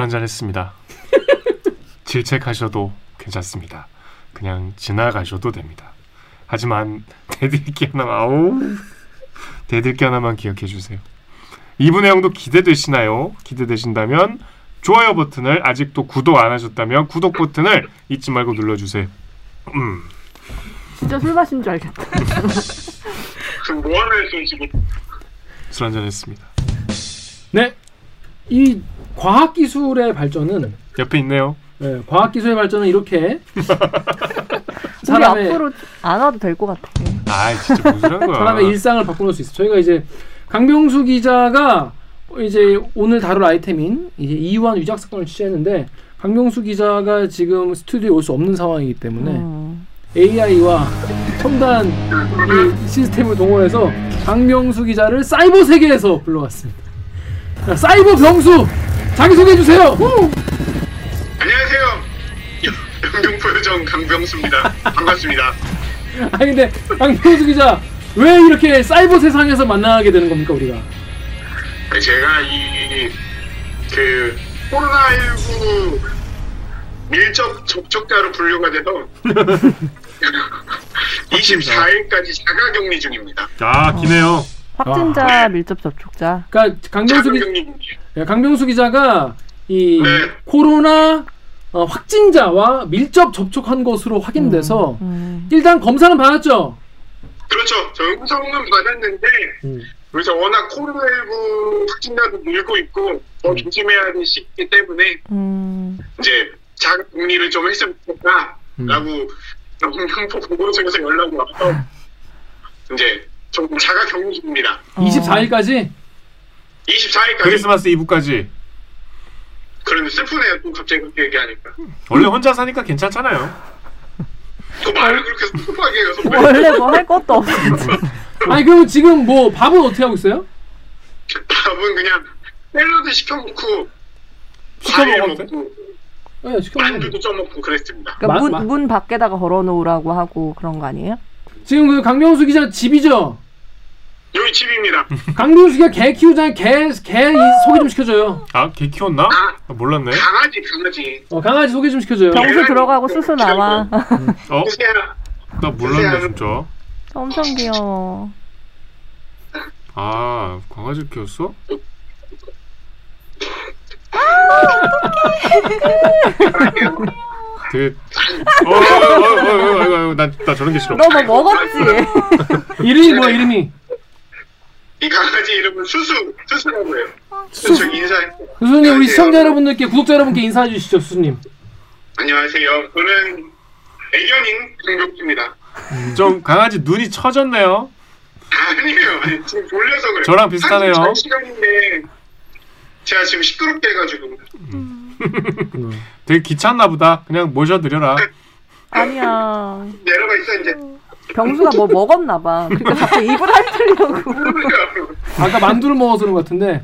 술 한잔 했습니다. 질책하셔도 괜찮습니다. 그냥 지나가셔도 됩니다. 하지만 대들기 하나 아우 대들기 하나만 기억해 주세요. 이분의 형도 기대되시나요? 기대되신다면 좋아요 버튼을 아직도 구독 안 하셨다면 구독 버튼을 잊지 말고 눌러주세요. 음. 진짜 술 마신 줄 알겠다. 지금 뭐 하는 했어요 지금? 술 한잔 했습니다. 네. 이 과학 기술의 발전은 옆에 있네요. 네, 과학 기술의 발전은 이렇게 사람의 앞으로 안 와도 될 것 같아. 아 진짜 무슨 거야. 사람의 일상을 바꿔놓을 수 있어. 저희가 이제 강병수 기자가 이제 오늘 다룰 아이템인 이제 이완 위작 사건을 취재했는데 강병수 기자가 지금 스튜디오에 올 수 없는 상황이기 때문에 음. AI와 첨단 이 시스템을 동원해서 강병수 기자를 사이버 세계에서 불러왔습니다. 자, 사이버 병수 자기 소개해 주세요. 안녕하세요. 영등포 요정 강병수입니다. 반갑습니다. 아니 근데 강병수 기자 왜 이렇게 사이버 세상에서 만나게 되는 겁니까 우리가? 제가 이그 코로나19 밀접 접촉자로 분류가 돼서 24일까지 자가격리 중입니다. 아 기네요. 확진자 밀접 접촉자. 그러니까 강병수 기 야, 강병수 기자가 이 네. 코로나 어, 확진자와 밀접 접촉한 것으로 확인돼서 음. 일단 검사는 받았죠. 그렇죠. 저 음성은 받았는데 그래서 워낙 코로나19 확진자도 늘고 있고 더 조심해야 될 시기 때문에 음. 이제 자가 격리를 좀 했으면 좋겠다라고 영등포 보건소에서 연락이 와서 이제 좀 자가 격리 중입니다. 어. 24일까지 24일까지 크리스마스 이브까지. 그런데 슬프네요. 또 갑자기 그렇게 얘기하니까. 원래 혼자 사니까 괜찮잖아요. 그 말을 그렇게 섭섭하게 해요. 선배. 원래 뭐 할 것도 없는데. 아니 그럼 지금 뭐 밥은 어떻게 하고 있어요? 밥은 그냥 샐러드 시켜놓고 시켜 과일? 먹고 네, 시켜 먹으면 만두도 쪄먹고 그랬습니다. 그러니까 마- 문, 마- 문 밖에다가 걸어놓으라고 하고 그런 거 아니에요? 지금 그 강병수 기자 집이죠. 여기 집입니다. 강병수 기자 개 키우잖아요. 개개 소개 좀 시켜줘요. 아 개 키웠나? 아, 아, 몰랐네. 강아지 강아지. 어, 강아지 소개 좀 시켜줘요. 병수 들어가고 수수 나와. 어? 나 몰랐네 진짜. 엄청 귀여워. 아 강아지 키웠어? 되게 어 어 어 어어나나 저런 게 싫어. 너 뭐 먹었지? 이름이 뭐야 이름이? 이 강아지 이름은 수수 수수라고 해요. 수수 인사해. 수수님 우리 시청자 여러분들께 구독자 여러분께 인사해 주시죠 수수님. 안녕하세요. 저는 애견인 강병수입니다. 좀 강아지 눈이 처졌네요. 아니에요. 아니, 지금 졸려서 그래요. 저랑 비슷하네요. 잘 시간인데 제가 지금 시끄럽게 해가지고 되게 귀찮나 보다. 그냥 모셔드려라. 아니야. 내려가 있어 이제. 병수가 뭐 먹었나 봐. 그러니까 자꾸 입을 핥으려고. 아까 만두를 먹어서 그런 것 같은데.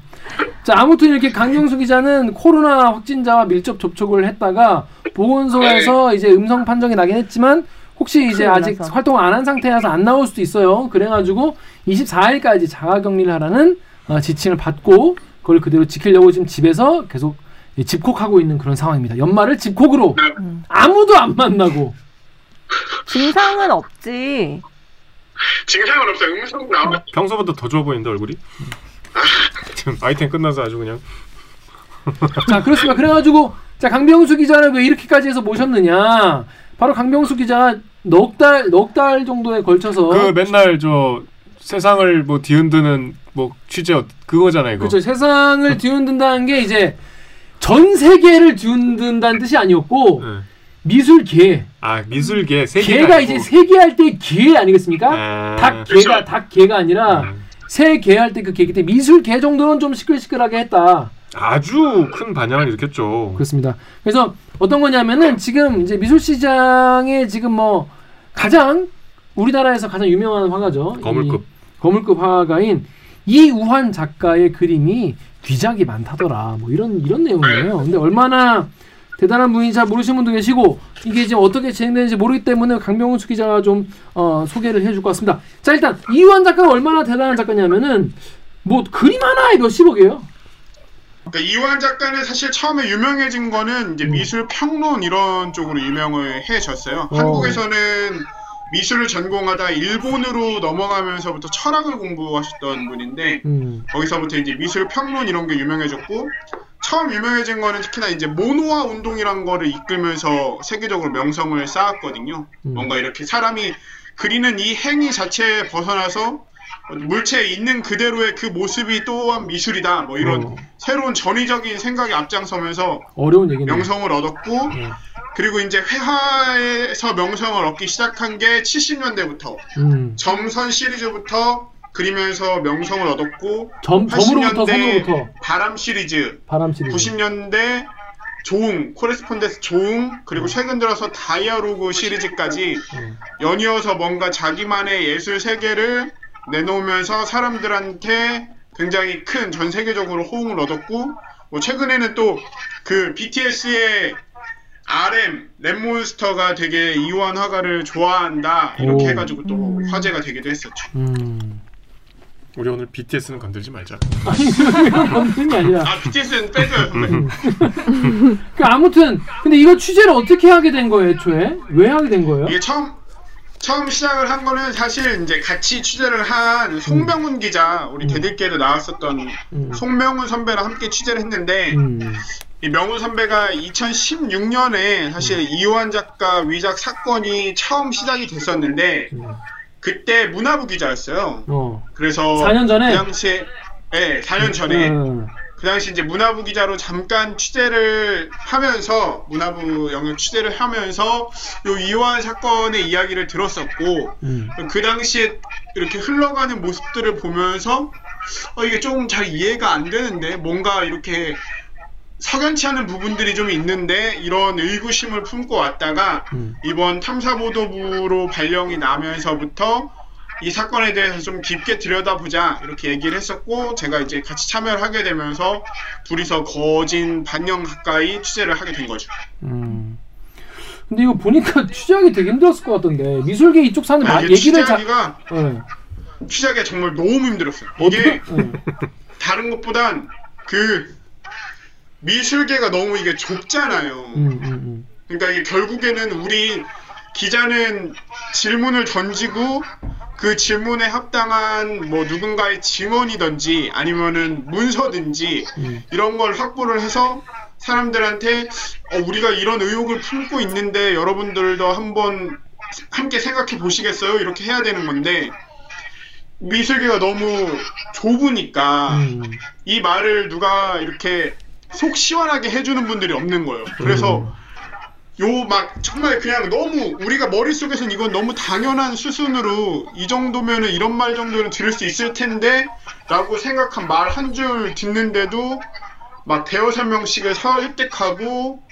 자 아무튼 이렇게 강경수 기자는 코로나 확진자와 밀접 접촉을 했다가 보건소에서 이제 음성 판정이 나긴 했지만 혹시 이제 아직 나서. 활동 안 한 상태라서 안 나올 수도 있어요. 그래가지고 24일까지 자가 격리를 하라는 어, 지침을 받고 그걸 그대로 지키려고 지금 집에서 계속 이 집콕하고 있는 그런 상황입니다. 연말을 집콕으로 음. 아무도 안 만나고 증상은 없지. 증상은 없어요. 음성 나와. 평소보다 더 좋아 보이는데 얼굴이. 지금 아이템 끝나서 아주 그냥. 자 그렇습니다. 그래가지고 자 강병수 기자를 왜 이렇게까지 해서 모셨느냐? 바로 강병수 기자가 넉달넉 달 정도에 걸쳐서 그 맨날 저 세상을 뭐 뒤흔드는 뭐 취재 어- 그거잖아 이거. 그렇죠. 세상을 뒤흔든다는 게 이제 전 세계를 뒤흔든다는 뜻이 아니었고 네. 미술계 아 미술계 세계가 개가. 이제 세계 할 때 개 아니겠습니까? 아, 닭 그렇죠. 개가 닭 개가 아니라 음. 새개할 때 그 개기 때문에 미술계 정도는 좀 시끌시끌하게 했다. 아주 큰 반향을 일으켰죠. 그렇습니다. 그래서 어떤 거냐면은 지금 이제 미술 시장에 지금 뭐 가장 우리나라에서 가장 유명한 화가죠. 거물급. 이 거물급 화가인 이우환 작가의 그림이 뒤작이 많다더라. 뭐 이런 이런 내용이에요. 근데 얼마나 대단한 분인지 잘 모르시는 분도 계시고 이게 지금 어떻게 진행되는지 모르기 때문에 강병훈 기자가 좀 어, 소개를 해줄 것 같습니다. 자 일단 이우환 작가가 얼마나 대단한 작가냐면은 뭐 그림 하나에 몇십억이에요. 그러니까 이완 작가는 사실 처음에 유명해진 거는 이제 음. 미술 평론 이런 쪽으로 유명을 해졌어요. 어. 한국에서는 미술을 전공하다 일본으로 넘어가면서부터 철학을 공부하셨던 분인데 음. 거기서부터 이제 미술 평론 이런 게 유명해졌고 처음 유명해진 거는 특히나 이제 모노화 운동이란 거를 이끌면서 세계적으로 명성을 쌓았거든요. 음. 뭔가 이렇게 사람이 그리는 이 행위 자체에 벗어나서 물체에 있는 그대로의 그 모습이 또한 미술이다. 뭐 이런 어. 새로운 전위적인 생각에 앞장서면서 어려운 얘기네. 명성을 얻었고 어. 그리고 이제 회화에서 명성을 얻기 시작한 게 70년대부터 음. 점선 시리즈부터 그리면서 명성을 얻었고 점 점으로부터 80년대 선으로부터 바람 시리즈 바람 시리즈. 90년대 조웅, 코레스폰덴스 조웅, 그리고 최근 들어서 다이아로그 시리즈까지 음. 연이어서 뭔가 자기만의 예술 세계를 내놓으면서 사람들한테 굉장히 큰 전 세계적으로 호응을 얻었고, 뭐 최근에는 또 그 BTS의 RM, 랩몬스터가 되게 이완 화가를 좋아한다, 이렇게 오. 해가지고 또 음. 화제가 화제가 되기도 했었죠. 음. 우리 오늘 BTS는 건들지 말자. 건드는 게 아니라. 아, BTS는 빼줘요. 그 아무튼 근데 이거 취재를 어떻게 하게 된 거예요, 애초에? 왜 하게 된 거예요? 이게 처음 처음 시작을 한 거는 사실 이제 같이 취재를 한 송명훈 기자 우리 음. 대들기에도 나왔었던 음. 송명훈 선배랑 함께 취재를 했는데 음. 이 명훈 선배가 2016년에 사실 이호환 작가 위작 사건이 처음 시작이 됐었는데 음. 그때 문화부 기자였어요. 어. 그래서 4년 전에? 그 당시에 네, 4년 전에 어. 그 당시 이제 문화부 기자로 잠깐 취재를 하면서 문화부 영역 취재를 하면서 요 이호환 사건의 이야기를 들었었고 음. 그 당시에 이렇게 흘러가는 모습들을 보면서 어, 이게 조금 잘 이해가 안 되는데 뭔가 이렇게 석연치 않은 부분들이 좀 있는데 이런 의구심을 품고 왔다가 음. 이번 탐사보도부로 발령이 나면서부터 이 사건에 대해서 좀 깊게 들여다보자 이렇게 얘기를 했었고 제가 이제 같이 참여를 하게 되면서 둘이서 거진 반년 가까이 취재를 하게 된 거죠. 음. 근데 이거 보니까 취재하기 되게 힘들었을 것 같던데 미술계 이쪽 사는 마, 아, 얘기를 자. 취재하기가 예. 취재하기가 정말 너무 힘들었어요. 이게 예. 다른 것보단 그 미술계가 너무 이게 좁잖아요. 음, 음, 음. 그러니까 이게 결국에는 우리 기자는 질문을 던지고 그 질문에 합당한 뭐 누군가의 증언이든지 아니면은 문서든지 음. 이런 걸 확보를 해서 사람들한테 어, 우리가 이런 의혹을 품고 있는데 여러분들도 한번 함께 생각해 보시겠어요? 이렇게 해야 되는 건데 미술계가 너무 좁으니까 음. 이 말을 누가 이렇게 속 시원하게 해주는 분들이 없는 거예요. 그래서 음. 요막 정말 그냥 너무 우리가 머릿속에선 이건 너무 당연한 수순으로 이 정도면은 이런 말 정도는 들을 수 있을 텐데 라고 생각한 말 한 줄 듣는데도 막 대여섯 명씩을 설득하고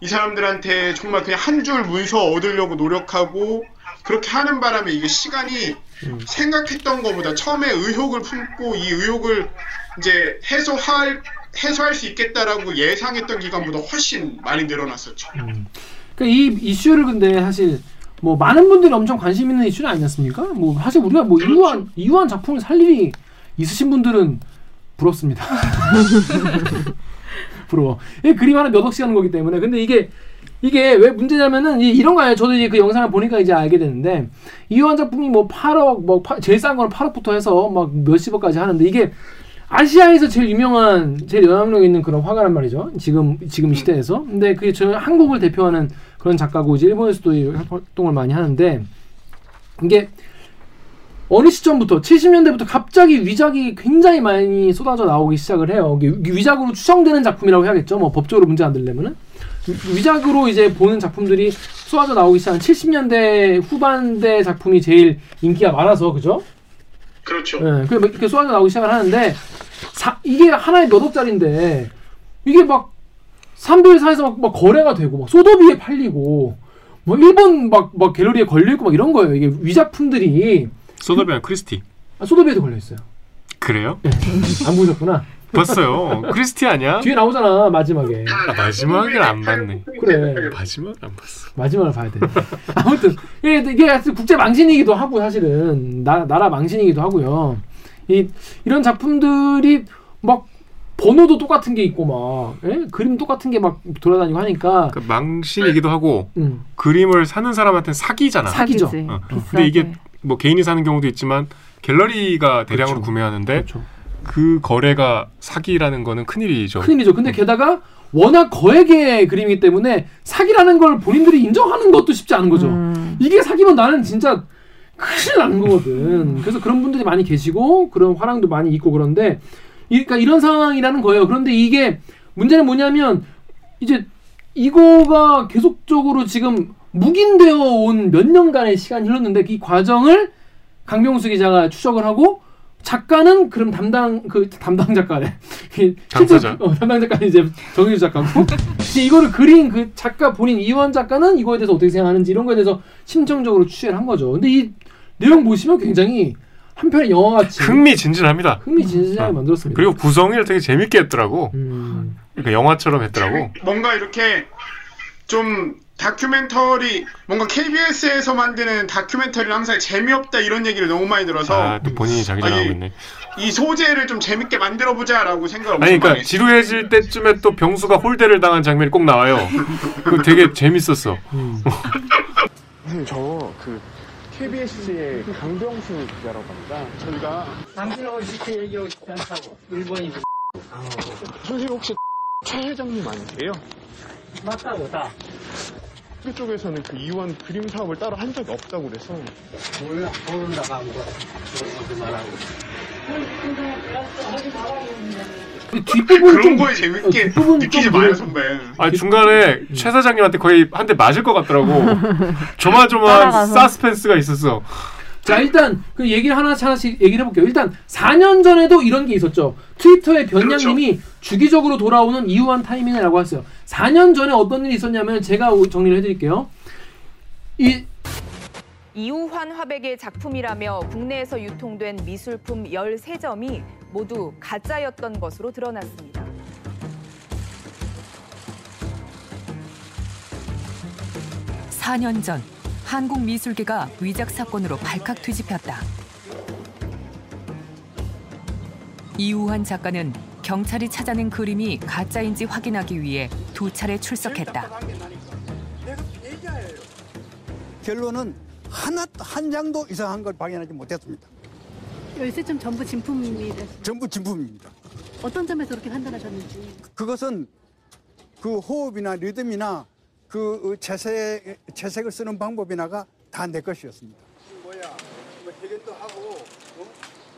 이 사람들한테 정말 그냥 한 줄 문서 얻으려고 노력하고 그렇게 하는 바람에 이게 시간이 음. 생각했던 것보다 처음에 의혹을 품고 이 의혹을 이제 해소할 해소할 수 있겠다라고 예상했던 기간보다 훨씬 많이 늘어났었죠. 음. 그러니까 이 이슈를 근데 사실 뭐 많은 분들이 엄청 관심 있는 이슈는 아니었습니까? 뭐 사실 우리가 뭐 이유한 이유한 작품을 살 일이 있으신 분들은 부럽습니다. 부러워. 이 그림 하나 몇 억씩 하는 거기 때문에 근데 이게 이게 왜 문제냐면은 이- 이런 거예요. 저도 이제 그 영상을 보니까 이제 알게 되는데 이유한 작품이 뭐 8억 뭐 파- 제일 싼 거는 8억부터 해서 막 몇십억까지 하는데 이게 아시아에서 제일 유명한 제일 영향력 있는 그런 화가란 말이죠. 지금 지금 이 시대에서. 근데 그게 저 한국을 대표하는 그런 작가고 이제 일본에서도 이 활동을 많이 하는데 이게 어느 시점부터 70년대부터 갑자기 위작이 굉장히 많이 쏟아져 나오기 시작을 해요. 위작으로 추정되는 작품이라고 해야겠죠. 뭐 법적으로 문제 안 되려면은 위작으로 이제 보는 작품들이 쏟아져 나오기 시작한 70년대 후반대 작품이 제일 인기가 많아서 그죠? 그렇죠. 예, 그 이렇게 쏟아져 나오기 시작을 하는데 사, 이게 하나에 몇 억짜리인데 이게 막 삼별사에서 막, 막 거래가 되고 막 소도비에 팔리고 뭐 일본 막, 막 갤러리에 걸려 있고 막 이런 거예요. 이게 위작품들이 소더비안 크리스티. 아, 소도비에도 걸려 있어요. 그래요? 안 보셨구나. 봤어요. 크리스티 아니야? 뒤에 나오잖아 마지막에. 아, 마지막을 안 봤네. 그래. 마지막 안 봤어. 마지막을 봐야 돼. 아무튼 이게, 이게 국제 망신이기도 하고 사실은 나, 나라 망신이기도 하고요. 이 이런 작품들이 막 번호도 똑같은 게 있고 막 예? 그림 똑같은 게 막 돌아다니고 하니까 그 망신이기도 하고 음, 그림을 사는 사람한테는 사기잖아. 사기죠. 어. 근데 이게 뭐 개인이 사는 경우도 있지만 갤러리가 대량으로 그렇죠. 구매하는데 그렇죠. 그 거래가 사기라는 거는 큰일이죠. 큰일이죠. 근데 게다가 워낙 거액의 그림이기 때문에 사기라는 걸 본인들이 인정하는 것도 쉽지 않은 거죠. 음. 이게 사기면 나는 진짜 큰일 나는 거거든. 그래서 그런 분들이 많이 계시고 그런 화랑도 많이 있고 그런데 이- 그러니까 이런 상황이라는 거예요. 그런데 이게 문제는 뭐냐면 이제 이거가 계속적으로 지금 묵인되어 온 몇 년간의 시간이 흘렀는데 이 과정을 강병수 기자가 추적을 하고 작가는 그럼 담당 그 담당 작가래. 이 당사자. 어, 담당 작가는 이제 정유주 작가고 이제 이거를 그린 그 작가 본인 이완 작가는 이거에 대해서 어떻게 생각하는지 이런 거에 대해서 심층적으로 취재를 한 거죠. 근데 이 내용 보시면 굉장히 한편의 영화같이 흥미진진합니다. 흥미진진하게 어. 만들었습니다. 그리고 구성을 되게 재밌게 했더라고. 음, 그러니까 영화처럼 했더라고. 뭔가 이렇게 좀 다큐멘터리 뭔가 KBS에서 만드는 다큐멘터리는 항상 재미없다 이런 얘기를 너무 많이 들어서 아, 또 본인이 자기전하고 아니, 있네. 이 소재를 좀 재밌게 만들어 보자라고 생각을 아니, 그러니까 했어요. 지루해질 때쯤에 또 병수가 홀대를 당한 장면이 꼭 나와요. 그 되게 재밌었어. 음. 선생님 저그 KBS의 강병수 기자라고 합니다. 저희가 당신하고 이렇게 얘기하고 싶지 않다고 일본이 선생님 혹시 최 회장님 아니세요? 맞다고 다 그쪽에서는 그 이원 그림 사업을 따로 한 적이 없다고 그래서 몰라 모른다고 아무도 그렇게 말하고 근데 뒷부분 그런 좀 거에 재밌게 어, 뒷부분 느끼지 좀 마요? 선배. 아 중간에 최 사장님한테 거의 한 대 맞을 것 같더라고. 조마조마한 따라가서. 사스펜스가 있었어. 자 일단 그 얘기를 하나씩 하나씩 얘기를 해볼게요. 일단 4년 전에도 이런 게 있었죠. 트위터에 변양님이 주기적으로 돌아오는 이후한 타이밍이라고 했어요. 4년 전에 어떤 일이 있었냐면 제가 정리를 해드릴게요. 이 이우환 화백의 작품이라며 국내에서 유통된 미술품 13점이 모두 가짜였던 것으로 드러났습니다. 사년전 한국 미술계가 위작 사건으로 발칵 뒤집혔다. 이우환 작가는 경찰이 찾아낸 그림이 가짜인지 확인하기 위해 두 차례 출석했다. 결론은 하나 한 장도 이상한 걸 발견하지 못했습니다. 열쇠점 전부 진품입니다. 전부 진품입니다. 어떤 점에서 그렇게 판단하셨는지. 그것은 그 호흡이나 리듬이나 그 채색 채색을 쓰는 방법이나가 다 내 것이었습니다.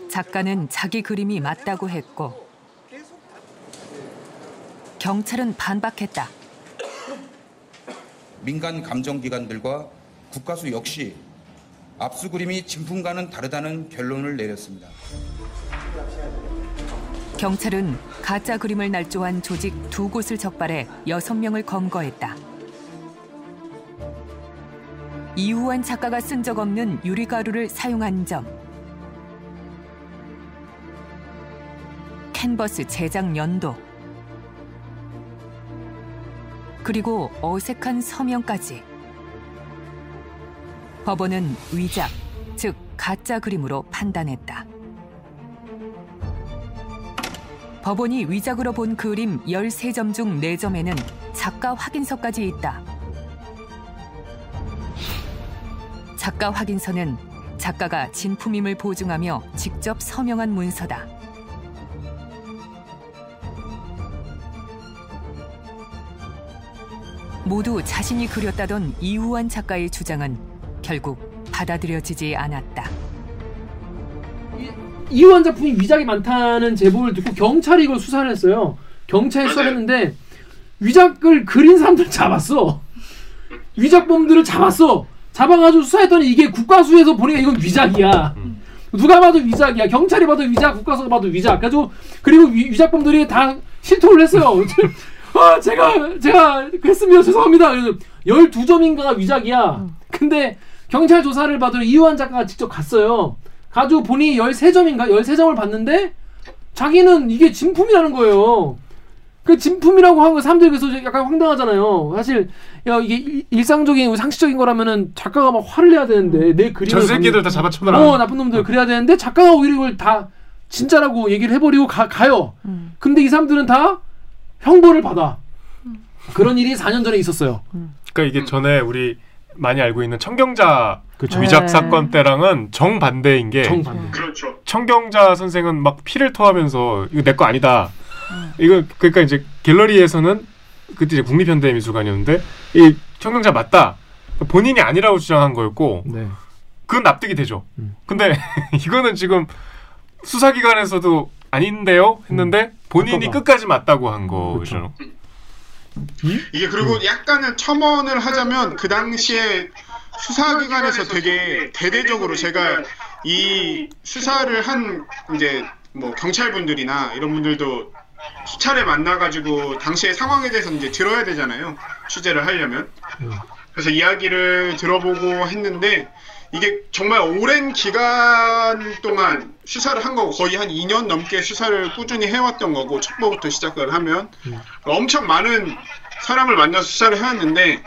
작가는 자기 그림이 맞다고 했고 경찰은 반박했다. 민간 감정기관들과 국가수 역시 압수 그림이 진품과는 다르다는 결론을 내렸습니다. 경찰은 가짜 그림을 날조한 조직 두 곳을 적발해 여섯 명을 검거했다. 이후한 작가가 쓴 적 없는 유리가루를 사용한 점, 캔버스 제작 연도, 그리고 어색한 서명까지. 법원은 위작, 즉 가짜 그림으로 판단했다. 법원이 위작으로 본 그림 13점 중 4점에는 작가 확인서까지 있다. 작가 확인서는 작가가 진품임을 보증하며 직접 서명한 문서다. 모두 자신이 그렸다던 이후한 작가의 주장은 결국 받아들여지지 않았다. 이후한 작품이 위작이 많다는 제보를 듣고 경찰이 이걸 수사를 했어요. 경찰이 수사를 했는데 위작을 그린 사람들 잡았어. 위작범들을 잡았어. 잡아가지고 수사했더니 이게 국가수에서 보니까 이건 위작이야. 누가 봐도 위작이야. 경찰이 봐도 위작, 국가수가 봐도 위작. 그래가지고 그리고 위, 위작범들이 다 실토를 했어요. 아, 제가 제가 그랬습니다. 죄송합니다. 그래서 12점인가가 위작이야. 근데 경찰 조사를 받으러 이유한 작가가 직접 갔어요. 가지고 보니 13점인가 13점을 봤는데 자기는 이게 진품이라는 거예요. 그 진품이라고 하는 거 사람들이 그래서 약간 황당하잖아요. 사실 야 이게 일- 일상적인 상식적인 거라면은 작가가 막 화를 내야 되는데 내 그림을 저 새끼들 다 잡아쳐놔라. 어 나쁜 놈들 그래야 되는데 작가가 오히려 이걸 다 진짜라고 얘기를 해버리고 가, 가요. 음. 근데 이 사람들은 다 형벌을 받아. 그런 일이 4년 전에 있었어요. 그러니까 이게 전에 우리 많이 알고 있는 청경자 그쵸. 위작 네. 사건 때랑은 정반대인 게 정반대. 그렇죠. 청경자 선생은 막 피를 토하면서 이거 내 거 아니다. 이거 그러니까 이제 갤러리에서는 그때 이제 국립현대미술관이었는데 이 청경자 맞다. 본인이 아니라고 주장한 거였고 네. 그건 납득이 되죠. 음. 근데 이거는 지금 수사기관에서도 아닌데요 했는데 본인이 잠깐만. 끝까지 맞다고 한 거죠. 이게 그리고 약간은 첨언을 하자면 그 당시에 수사기관에서 되게 대대적으로 제가 이 수사를 한 이제 뭐 경찰분들이나 이런 분들도 수차례 만나가지고 당시의 상황에 대해서 이제 들어야 되잖아요. 취재를 하려면. 그래서 이야기를 들어보고 했는데 이게 정말 오랜 기간 동안 수사를 한 거고 거의 한 2년 넘게 수사를 꾸준히 해왔던 거고 첩보부터 시작을 하면 엄청 많은 사람을 만나서 수사를 해왔는데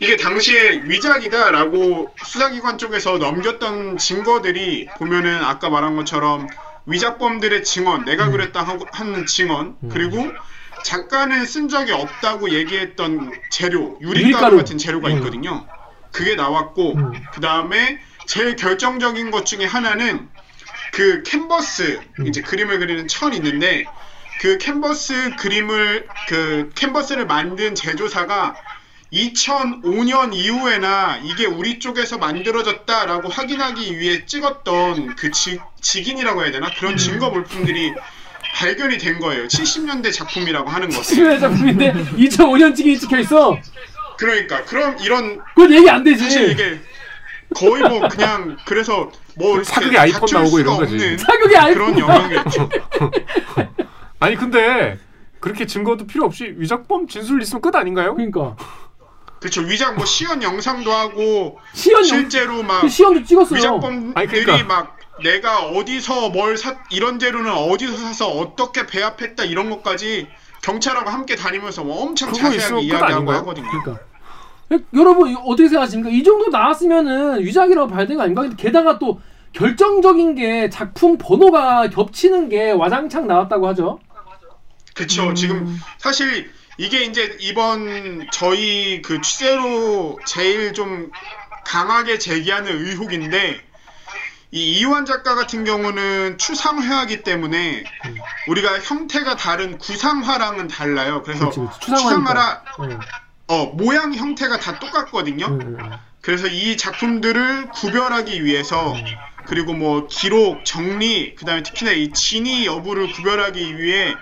이게 당시에 위작이다라고 수사기관 쪽에서 넘겼던 증거들이 보면은 아까 말한 것처럼 위작범들의 증언, 내가 그랬다 하고 하는 증언, 그리고 작가는 쓴 적이 없다고 얘기했던 재료, 유리가루, 유리가루. 같은 재료가 음. 있거든요. 그게 나왔고 음. 그 다음에 제일 결정적인 것 중에 하나는 그 캔버스 이제 그림을 그리는 천이 있는데 그 캔버스 그림을 그 캔버스를 만든 제조사가 2005년 이후에나 이게 우리 쪽에서 만들어졌다라고 확인하기 위해 찍었던 그 지, 직인이라고 해야 되나 그런 증거 물품들이 발견이 된 거예요. 70년대 작품이라고 하는 것을. 시민의 작품인데 2005년 찍이 찍혀 있어. 그러니까 그럼 이런 그건 얘기 안 되지. 사실 이게 거의 뭐 그냥 그래서 뭐 이렇게 사극의 아이폰 나오고 이런 거지. 사극의 아이폰 그런 영역이었죠. 아니 근데 그렇게 증거도 필요 없이 위작범 진술 있으면 끝 아닌가요? 그러니까 그렇죠. 위작 뭐 시연 영상도 하고 시연 영- 실제로 막 그 시연도 찍었어요. 위작범들이 아니, 그러니까. 막 내가 어디서 뭘 사, 이런 재료는 어디서 사서 어떻게 배합했다 이런 것까지 경찰하고 함께 다니면서 뭐 엄청 자세하게 이야기하고? 하거든요. 그러니까 여러분 이거 어떻게 생각하십니까? 이 정도 나왔으면은 위작이라고 봐야 되는 거 아닙니까? 근데 게다가 또 결정적인 게 작품 번호가 겹치는 게 와장창 나왔다고 하죠. 그쵸. 지금 사실 이게 이제 이번 저희 그 취재로 제일 좀 강하게 제기하는 의혹인데 이 이완 작가 같은 경우는 추상화이기 때문에 우리가 형태가 다른 구상화랑은 달라요. 그래서. 추상화라 어, 모양 형태가 다 똑같거든요. 그래서 이 작품들을 구별하기 위해서 그리고 뭐 기록, 정리, 그다음에 특히나 이 진위 여부를 구별하기 위해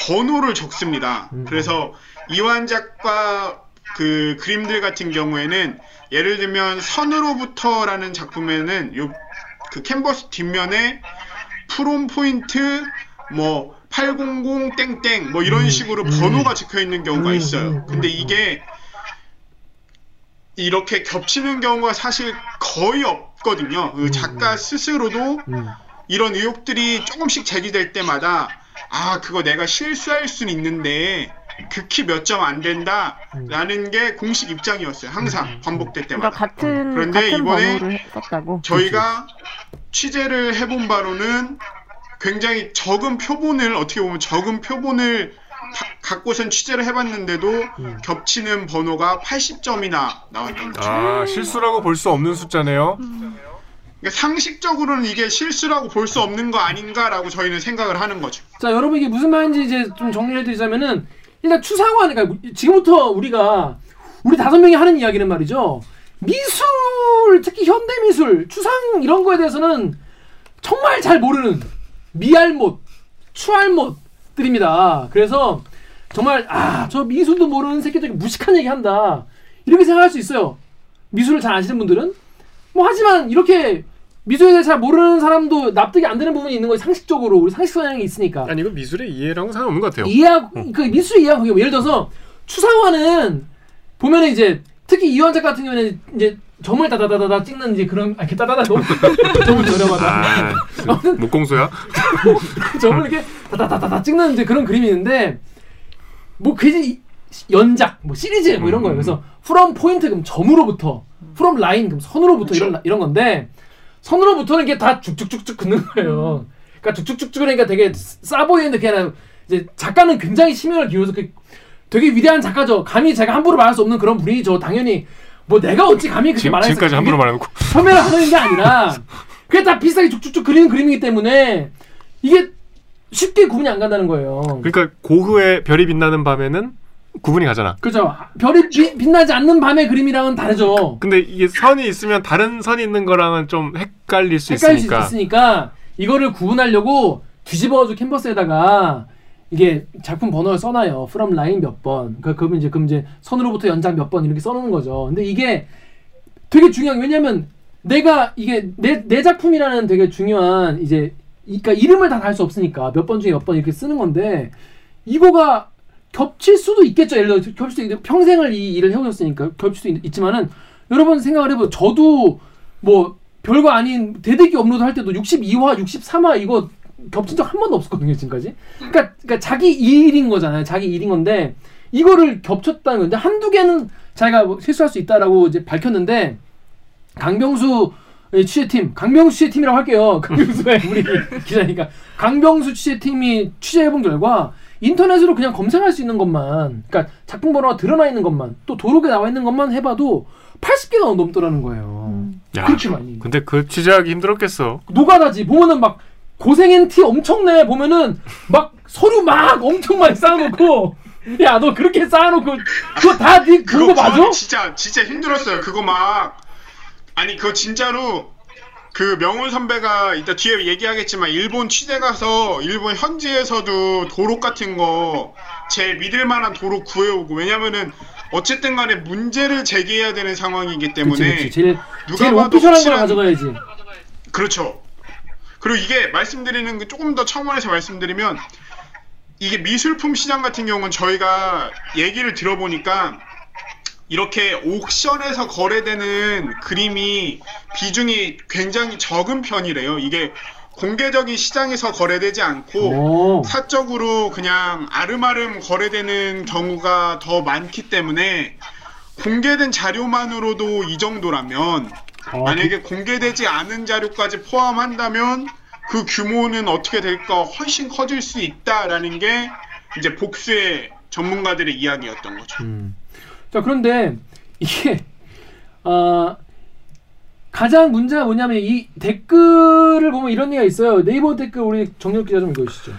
번호를 적습니다. 그래서 이완 작가 그 그림들 같은 경우에는 예를 들면 선으로부터라는 작품에는 요 그 캔버스 뒷면에 프롬 포인트 뭐 800 땡땡 뭐 이런 식으로 번호가 적혀 있는 경우가 있어요. 근데 이게 이렇게 겹치는 경우가 사실 거의 없거든요. 그 작가 스스로도 이런 의혹들이 조금씩 제기될 때마다 아 그거 내가 실수할 수는 있는데 극히 몇 점 안 된다라는 게 공식 입장이었어요. 항상 반복될 그러니까 때마다. 같은 그런데 같은 이번에. 저희가 취재를 해본 바로는 굉장히 적은 표본을 어떻게 보면 적은 표본을 가- 갖고선 취재를 해봤는데도 겹치는 번호가 80점이나 나왔던 거죠. 아 실수라고 볼 수 없는 숫자네요. 그러니까 상식적으로는 이게 실수라고 볼 수 없는 거 아닌가라고 저희는 생각을 하는 거죠. 자 여러분 이게 무슨 말인지 이제 좀 정리해 드리자면은 일단 추상화 그러니까 지금부터 우리가 우리 다섯 명이 하는 이야기는 말이죠. 미술 특히 현대 미술 추상 이런 거에 대해서는 정말 잘 모르는 미알못 추알못들입니다. 그래서 정말 아 저 미술도 모르는 새끼들이 무식한 얘기 한다. 이렇게 생각할 수 있어요. 미술을 잘 아시는 분들은? 뭐 하지만 이렇게 미술에 대해 잘 모르는 사람도 납득이 안 되는 부분이 있는 거예요 상식적으로 우리 상식 성향이 있으니까 아니 이거 미술의 이해랑은 상관없는 것 같아요. 이해하고 그 미술 이해하고 그게 뭐 예를 들어서 추상화는 보면은 이제 특히 이완 작가 같은 경우에는 이제 점을 다다다다다 찍는 이제 그런 아, 이렇게 따다다 너무 너무 저렴하다. 아, 목공소야? 점을 이렇게 다다다다다 찍는 이제 그런 그림이 있는데 뭐 그지 연작 뭐 시리즈 뭐 이런 거예요. 그래서 프롬 포인트 그럼 점으로부터 프롬 라인 그럼 선으로부터 이런 이런 건데 선으로부터는 이게 다 쭉쭉쭉쭉 긋는 거예요. 그러니까 쭉쭉쭉쭉 그러니까 되게 싸 보이는데 아니라 이제 작가는 굉장히 심혈을 기울여서 그 되게 위대한 작가죠. 감히 제가 함부로 말할 수 없는 그런 분이죠. 당연히 뭐 내가 어찌 감히 그렇게 지금, 말해서 지금까지 함부로 말해놓고 폄훼를 하는 게 아니라 그게 다 비슷하게 쭉쭉쭉 그리는 그림이기 때문에 이게 쉽게 구분이 안 간다는 거예요. 그러니까 고흐의 별이 빛나는 밤에는 구분이 가잖아. 그죠. 별이 비- 빛나지 않는 밤의 그림이랑은 다르죠. 근데 이게 선이 있으면 다른 선이 있는 거랑은 좀 헷갈릴 수 헷갈릴 있으니까. 수 있으니까 이거를 구분하려고 뒤집어가지고 캔버스에다가 이게 작품 번호를 써놔요. from line 몇 번. 그 그러면 이제 그럼 이제 선으로부터 연장 몇 번 이렇게 써놓는 거죠. 근데 이게 되게 중요한 게 왜냐면 내가 이게 내, 내 작품이라는 되게 중요한 이제 이- 그러니까 이름을 다 달 수 없으니까 몇 번 중에 몇 번 이렇게 쓰는 건데 이거가 겹칠 수도 있겠죠. 예를 들어 겹칠 수도 있는데 평생을 이 일을 해오셨으니까 겹칠 수도 있, 지만은 여러분 생각을 해보세요. 저도 뭐 별거 아닌 대대기 업로드 할 때도 62화, 63화 이거 겹친 적 한 번도 없었거든요 지금까지. 그러니까, 그러니까 자기 일인 거잖아요. 자기 일인 건데 이거를 겹쳤다는 건데 한두 개는 자기가 뭐 실수할 수 있다라고 이제 밝혔는데 강병수 취재팀, 강병수 취재팀이라고 할게요. 강병수의 우리 기자니까 강병수 취재팀이 취재해본 결과 인터넷으로 그냥 검색할 수 있는 것만, 그러니까 작품 번호가 드러나 있는 것만, 또 도록에 나와 있는 것만 해봐도 80개가 넘더라는 거예요. 야, 그렇게 많이. 근데 그 취재하기 힘들었겠어. 노가다지 보면은 막 고생한 티 엄청 내 보면은 막 서류 막 엄청 많이 쌓아놓고 야 너 그렇게 쌓아놓고 그거 다네 그거 맞아? 진짜 진짜 힘들었어요. 그거 막 아니 그거 진짜로 그 명훈 선배가 이따 뒤에 얘기하겠지만 일본 취재 가서 일본 현지에서도 도록 같은 거제 믿을 만한 도록 구해오고 왜냐면은 어쨌든 간에 문제를 제기해야 되는 상황이기 때문에 그치, 그치. 제일 누가 제일 봐도 오피셜한 걸 확실한- 가져가야지. 그렇죠. 그리고 이게 말씀드리는 게 조금 더 차원에서 말씀드리면 이게 미술품 시장 같은 경우는 저희가 얘기를 들어보니까 이렇게 옥션에서 거래되는 그림이 비중이 굉장히 적은 편이래요. 이게 공개적인 시장에서 거래되지 않고 오. 사적으로 그냥 아름아름 거래되는 경우가 더 많기 때문에 공개된 자료만으로도 이 정도라면 어, 만약에 공개되지 않은 자료까지 포함한다면 그 규모는 어떻게 될까 훨씬 커질 수 있다라는 게 이제 복수의 전문가들의 이야기였던 거죠. 음. 자 그런데 이게 어, 가장 문제가 뭐냐면 이 댓글을 보면 이런 얘기가 있어요. 네이버 댓글 우리 정렬 기자 좀 읽어주시죠.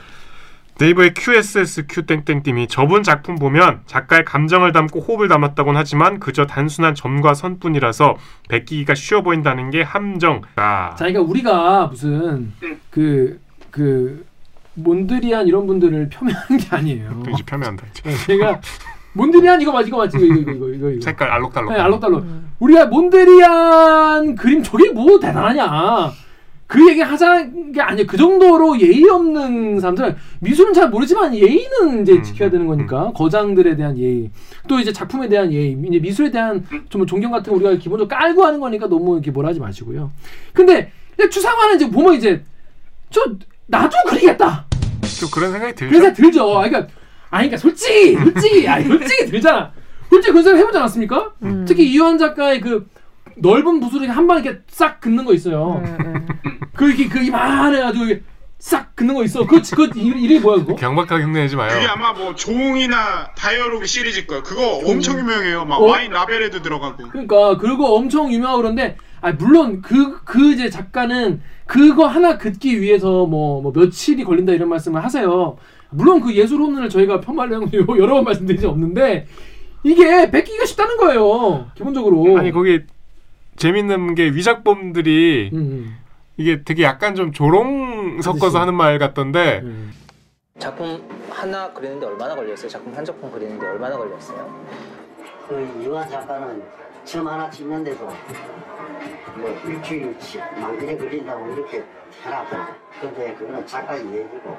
네이버의 QSSQ 땡땡님이 저분 작품 보면 작가의 감정을 담고 호흡을 담았다곤 하지만 그저 단순한 점과 선뿐이라서 베끼기가 쉬워 보인다는 게 함정. 아, 자, 그러니까 우리가 무슨 그그 몬드리안 이런 분들을 폄훼하는 게 아니에요. 이제 폄훼한다. 네, 제가 몬드리안 이거 맞지 이거 맞지 이거 이거 이거 이거. 이거. 색깔 알록달록. 네, 알록달록. 우리가 몬드리안 그림 저게 뭐 대단하냐. 그 얘기 하자는 게 아니에요. 그 정도로 예의 없는 사람들 미술은 잘 모르지만 예의는 이제 지켜야 되는 거니까 거장들에 대한 예의 또 이제 작품에 대한 예의 이제 미술에 대한 좀 존경 같은 거 우리가 기본적으로 깔고 하는 거니까 너무 이렇게 뭐라 하지 마시고요. 근데 추상화는 이제 보면 이제 저 나도 그리겠다. 좀 그런 생각이 들죠. 그래서 들죠. 아, 그러니까 아니 그러니까 솔직히 솔직히 아니 솔직히 들잖아. 솔직히 그런 생각 해보지 않았습니까? 특히 이현 작가의 그 넓은 붓으로 한 방 이렇게 싹 긋는 거 있어요. 그 이렇게 그 이만해가지고 싹 긋는 거 있어. 그 그 이름이 뭐야 그거? 경박하게 흉내내지 마요. 그게 아마 뭐 조웅이나 다이어로그 시리즈 거예요. 그거 엄청 유명해요. 막 어? 와인 라벨에도 들어가고. 그러니까 그리고 엄청 유명하고 그런데 아 물론 그 그 이제 작가는 그거 하나 긋기 위해서 뭐, 뭐 며칠이 걸린다 이런 말씀을 하세요. 물론 그 예술 혼을 저희가 폄하려고 여러 번 말씀드린 적 없는데 이게 베끼기가 쉽다는 거예요. 기본적으로. 아니 거기 재밌는 게 위작범들이 음, 이게 되게 약간 좀 조롱 섞어서 하는 말 같던데 음. 작품 하나 그리는데 얼마나 걸렸어요? 작품 한 작품 그리는데 얼마나 걸렸어요? 그 유한 작가는 점 하나 찍는데도 뭐 일주일치 망그래 그린다고 이렇게 해놨거든. 근데 그거는 작가 얘기고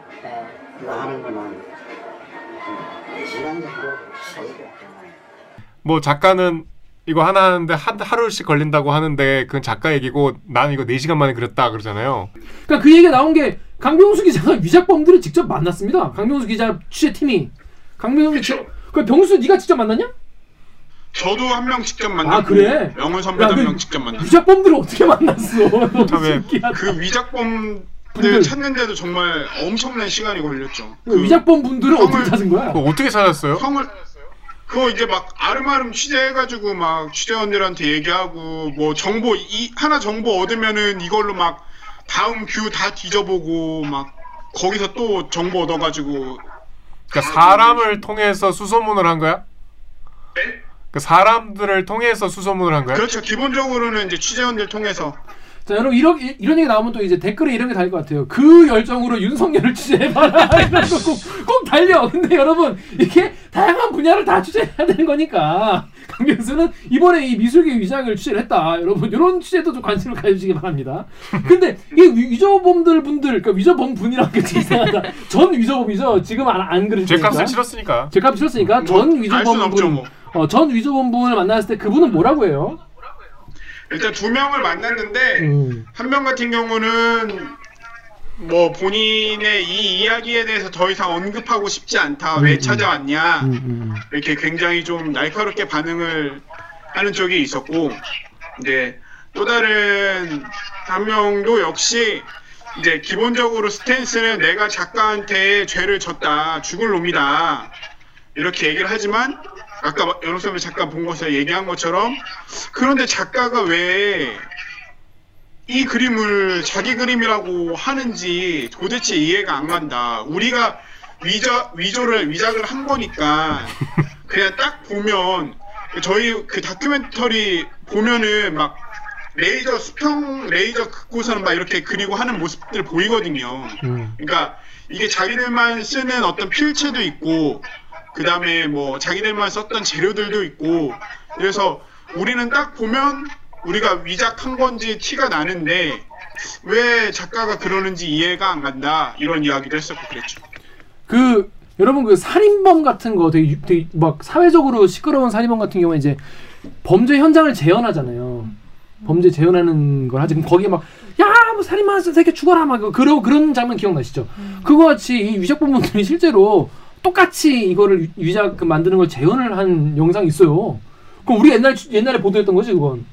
그거 하는 거는 네 시간 정도 소요돼. 뭐 작가는 이거 하나 하는데 한 하루씩 걸린다고 하는데 그건 작가 얘기고 나는 이거 4시간 만에 그렸다 그러잖아요. 그러니까 그 얘기가 나온 게 강병수 기자가 위작범들을 직접 만났습니다. 강병수 기자 취재팀이 강병수 그 병수 네가 직접 만났냐? 저도 한 명 직접 만났고 아, 그래? 명훈 선배도 야, 한그명 직접 만났고 위작범들을 어떻게 만났어? 신기하다. 그 위작범 분들 찾는데도 정말 엄청난 시간이 걸렸죠. 그 위작범 분들은 어떻게 찾은 거야? 어떻게 찾았어요? 형을 그거 이제 막 아름아름 취재해가지고 막 취재원들한테 얘기하고 뭐 정보 이 하나 정보 얻으면은 이걸로 막 다음 뷰 다 뒤져보고 막 거기서 또 정보 얻어가지고 그러니까 사람을 통해서 수소문을 한 거야? 그 사람들을 통해서 수소문을 한 거야? 그렇죠. 기본적으로는 이제 취재원들 통해서 자 여러분 이런 이런 얘기 나오면 또 이제 댓글에 이런 게 달릴 것 같아요. 그 열정으로 윤석열을 취재해봐라 이런 거 꼭 꼭 달려. 근데 여러분 이게 다양한 분야를 다 취재해야 되는 거니까 강경수는 이번에 이 미술계 위작을 취재를 했다. 여러분 이런 취재도 좀 관심을 가져주시기 바랍니다. 근데 이 위- 위조범들 분들 그러니까 위조범 분이라는 게 이상하다. 전 위조범이죠. 지금 안, 안 그러십니까? 죄값을 치렀으니까. 죄값 치렀으니까 뭐, 전알 수는 위조범 없죠, 분, 뭐. 어, 전 분을 만났을 때 그분은 뭐라고 해요? 일단 두 명을 만났는데 음. 한명 같은 경우는 뭐 본인의 이 이야기에 대해서 더 이상 언급하고 싶지 않다. 왜 음, 음. 찾아왔냐. 음, 음. 이렇게 굉장히 좀 날카롭게 반응을 하는 쪽이 있었고 이제 또 다른 한 명도 역시 이제 기본적으로 스탠스는 내가 작가한테 죄를 졌다 죽을 놈이다 이렇게 얘기를 하지만 아까 연옥선배 잠깐 본 것에 얘기한 것처럼 그런데 작가가 왜 이 그림을 자기 그림이라고 하는지 도대체 이해가 안 간다. 우리가 위조, 위조를, 위작을 한 거니까 그냥 딱 보면 저희 그 다큐멘터리 보면은 막 레이저 수평 레이저 긋고서는 막 이렇게 그리고 하는 모습들 보이거든요. 음. 그러니까 이게 자기들만 쓰는 어떤 필체도 있고 그 다음에 뭐 자기들만 썼던 재료들도 있고 그래서 우리는 딱 보면 우리가 위작한 건지 티가 나는데 왜 작가가 그러는지 이해가 안 간다 이런 이야기도 했었고 그랬죠. 그 여러분 그 살인범 같은 거 되게, 유- 되게 막 사회적으로 시끄러운 살인범 같은 경우에 이제 범죄 현장을 재현하잖아요. 범죄 재현하는 걸 하지. 그럼 거기에 막 야 뭐 살인마 새끼 죽어라 막 그러 그런 장면 기억나시죠? 그거 같이 이 위작범분들이 실제로 똑같이 이거를 위- 위작 그 만드는 걸 재현을 한 영상이 있어요. 그럼 우리 옛날 옛날에 보도했던 거지 그건.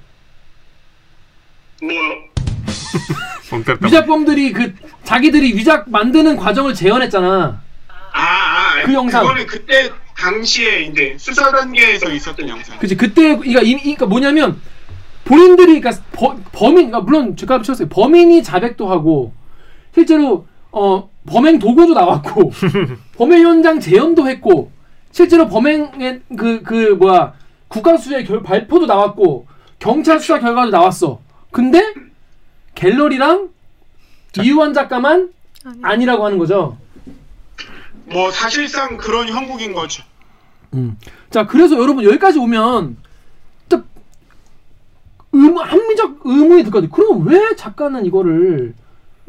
위작범들이 그 자기들이 위작 만드는 과정을 재현했잖아. 아, 아 그 영상. 그거는 그때 당시에 이제 수사 단계에서 있었던 영상. 그치 그때 그러니까, 이, 그러니까 뭐냐면 본인들이 그러니까 버, 범인 그러니까 물론 제가 쳤어요 범인이 자백도 하고 실제로 어 범행 도구도 나왔고 범행 현장 재현도 했고 실제로 범행의 그그 뭐야 국가 수사의 결, 발표도 나왔고 경찰 수사 결과도 나왔어 근데 갤러리랑 이유한 작가만 아니라고 하는 거죠. 뭐 사실상 그런 형국인 거죠. 음. 자, 그래서 여러분 여기까지 오면 딱 의무 합리적 의문이 들것 같아요. 그럼 왜 작가는 이거를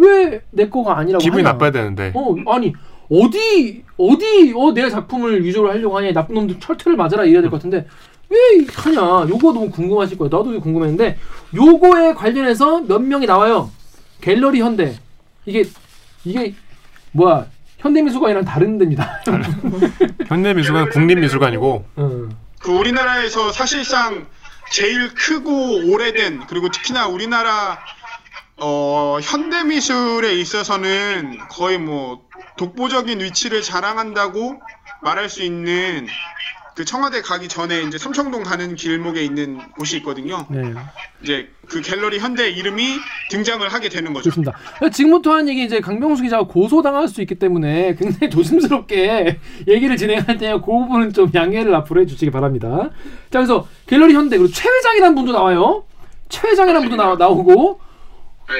왜 내 거가 아니라고 기분이 하냐? 나빠야 되는데. 어, 아니 어디 어디 어 내 작품을 위조를 하려고 하냐? 나쁜 놈들 철퇴를 맞아라 이래야 될 것 같은데 왜 하냐? 요거 너무 궁금하실 거예요. 나도 궁금했는데 요거에 관련해서 몇 명이 나와요. 갤러리 현대 이게 이게 뭐야? 현대미술관이랑 다른 데입니다. 현대미술관 국립미술관이고 어. 그 우리나라에서 사실상 제일 크고 오래된 그리고 특히나 우리나라 어, 현대 미술에 있어서는 거의 뭐 독보적인 위치를 자랑한다고 말할 수 있는 그 청와대 가기 전에 이제 삼청동 가는 길목에 있는 곳이 있거든요. 네. 이제 그 갤러리 현대 이름이 등장을 하게 되는 거죠. 좋습니다. 지금부터 하는 얘기 이제 강병수 기자가 고소당할 수 있기 때문에 굉장히 조심스럽게 얘기를 진행할 때그 부분은 좀 양해를 앞으로 해주시기 바랍니다. 자 그래서 갤러리 현대 그리고 최 회장이라는 분도 나와요. 최 회장이라는 분도 나, 나오고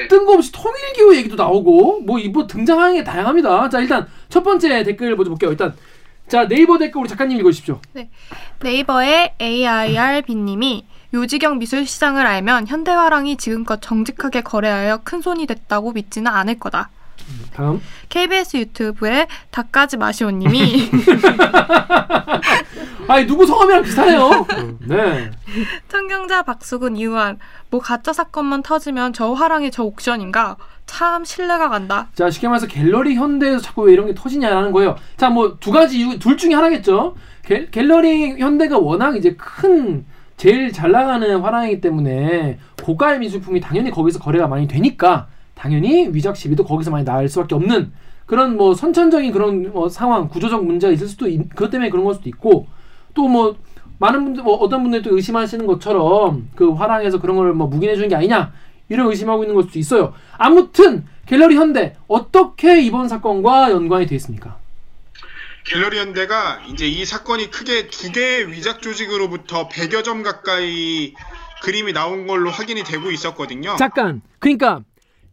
뜬금없이 통일기호 얘기도 나오고 뭐 이뭐 등장하는 게 다양합니다. 자 일단 첫 번째 댓글 먼저 볼게요. 일단 자 네이버 댓글 우리 작가님 읽어주십시오. 네. 네이버의 AIRB님이 요지경 미술 시장을 알면 현대화랑이 지금껏 정직하게 거래하여 큰 손이 됐다고 믿지는 않을 거다. 다음 KBS 유튜브의 닭까지 마시오님이 아니 누구 성함이랑 비슷하네요. 네. 청경자 박수근 이우한 뭐 가짜 사건만 터지면 저 화랑이 저 옥션인가 참 신뢰가 간다. 자 쉽게 말해서 갤러리 현대에서 자꾸 왜 이런 게 터지냐라는 거예요. 자 뭐 두 가지 이유 둘 중에 하나겠죠. 갤, 갤러리 현대가 워낙 이제 큰 제일 잘 나가는 화랑이기 때문에 고가의 미술품이 당연히 거기서 거래가 많이 되니까 당연히 위작 시비도 거기서 많이 나을 수밖에 없는 그런 뭐 선천적인 그런 뭐 상황 구조적 문제가 있을 수도 있, 그것 때문에 그런 걸 수도 있고 또 뭐 많은 분들 뭐 어떤 분들이 또 의심하시는 것처럼 그 화랑에서 그런 걸 뭐 묵인해 주는 게 아니냐 이런 의심하고 있는 걸 수도 있어요. 아무튼 갤러리 현대 어떻게 이번 사건과 연관이 돼 있습니까? 갤러리 현대가 이제 이 사건이 크게 두 개의 위작 조직으로부터 100여 점 가까이 그림이 나온 걸로 확인이 되고 있었거든요. 잠깐. 그러니까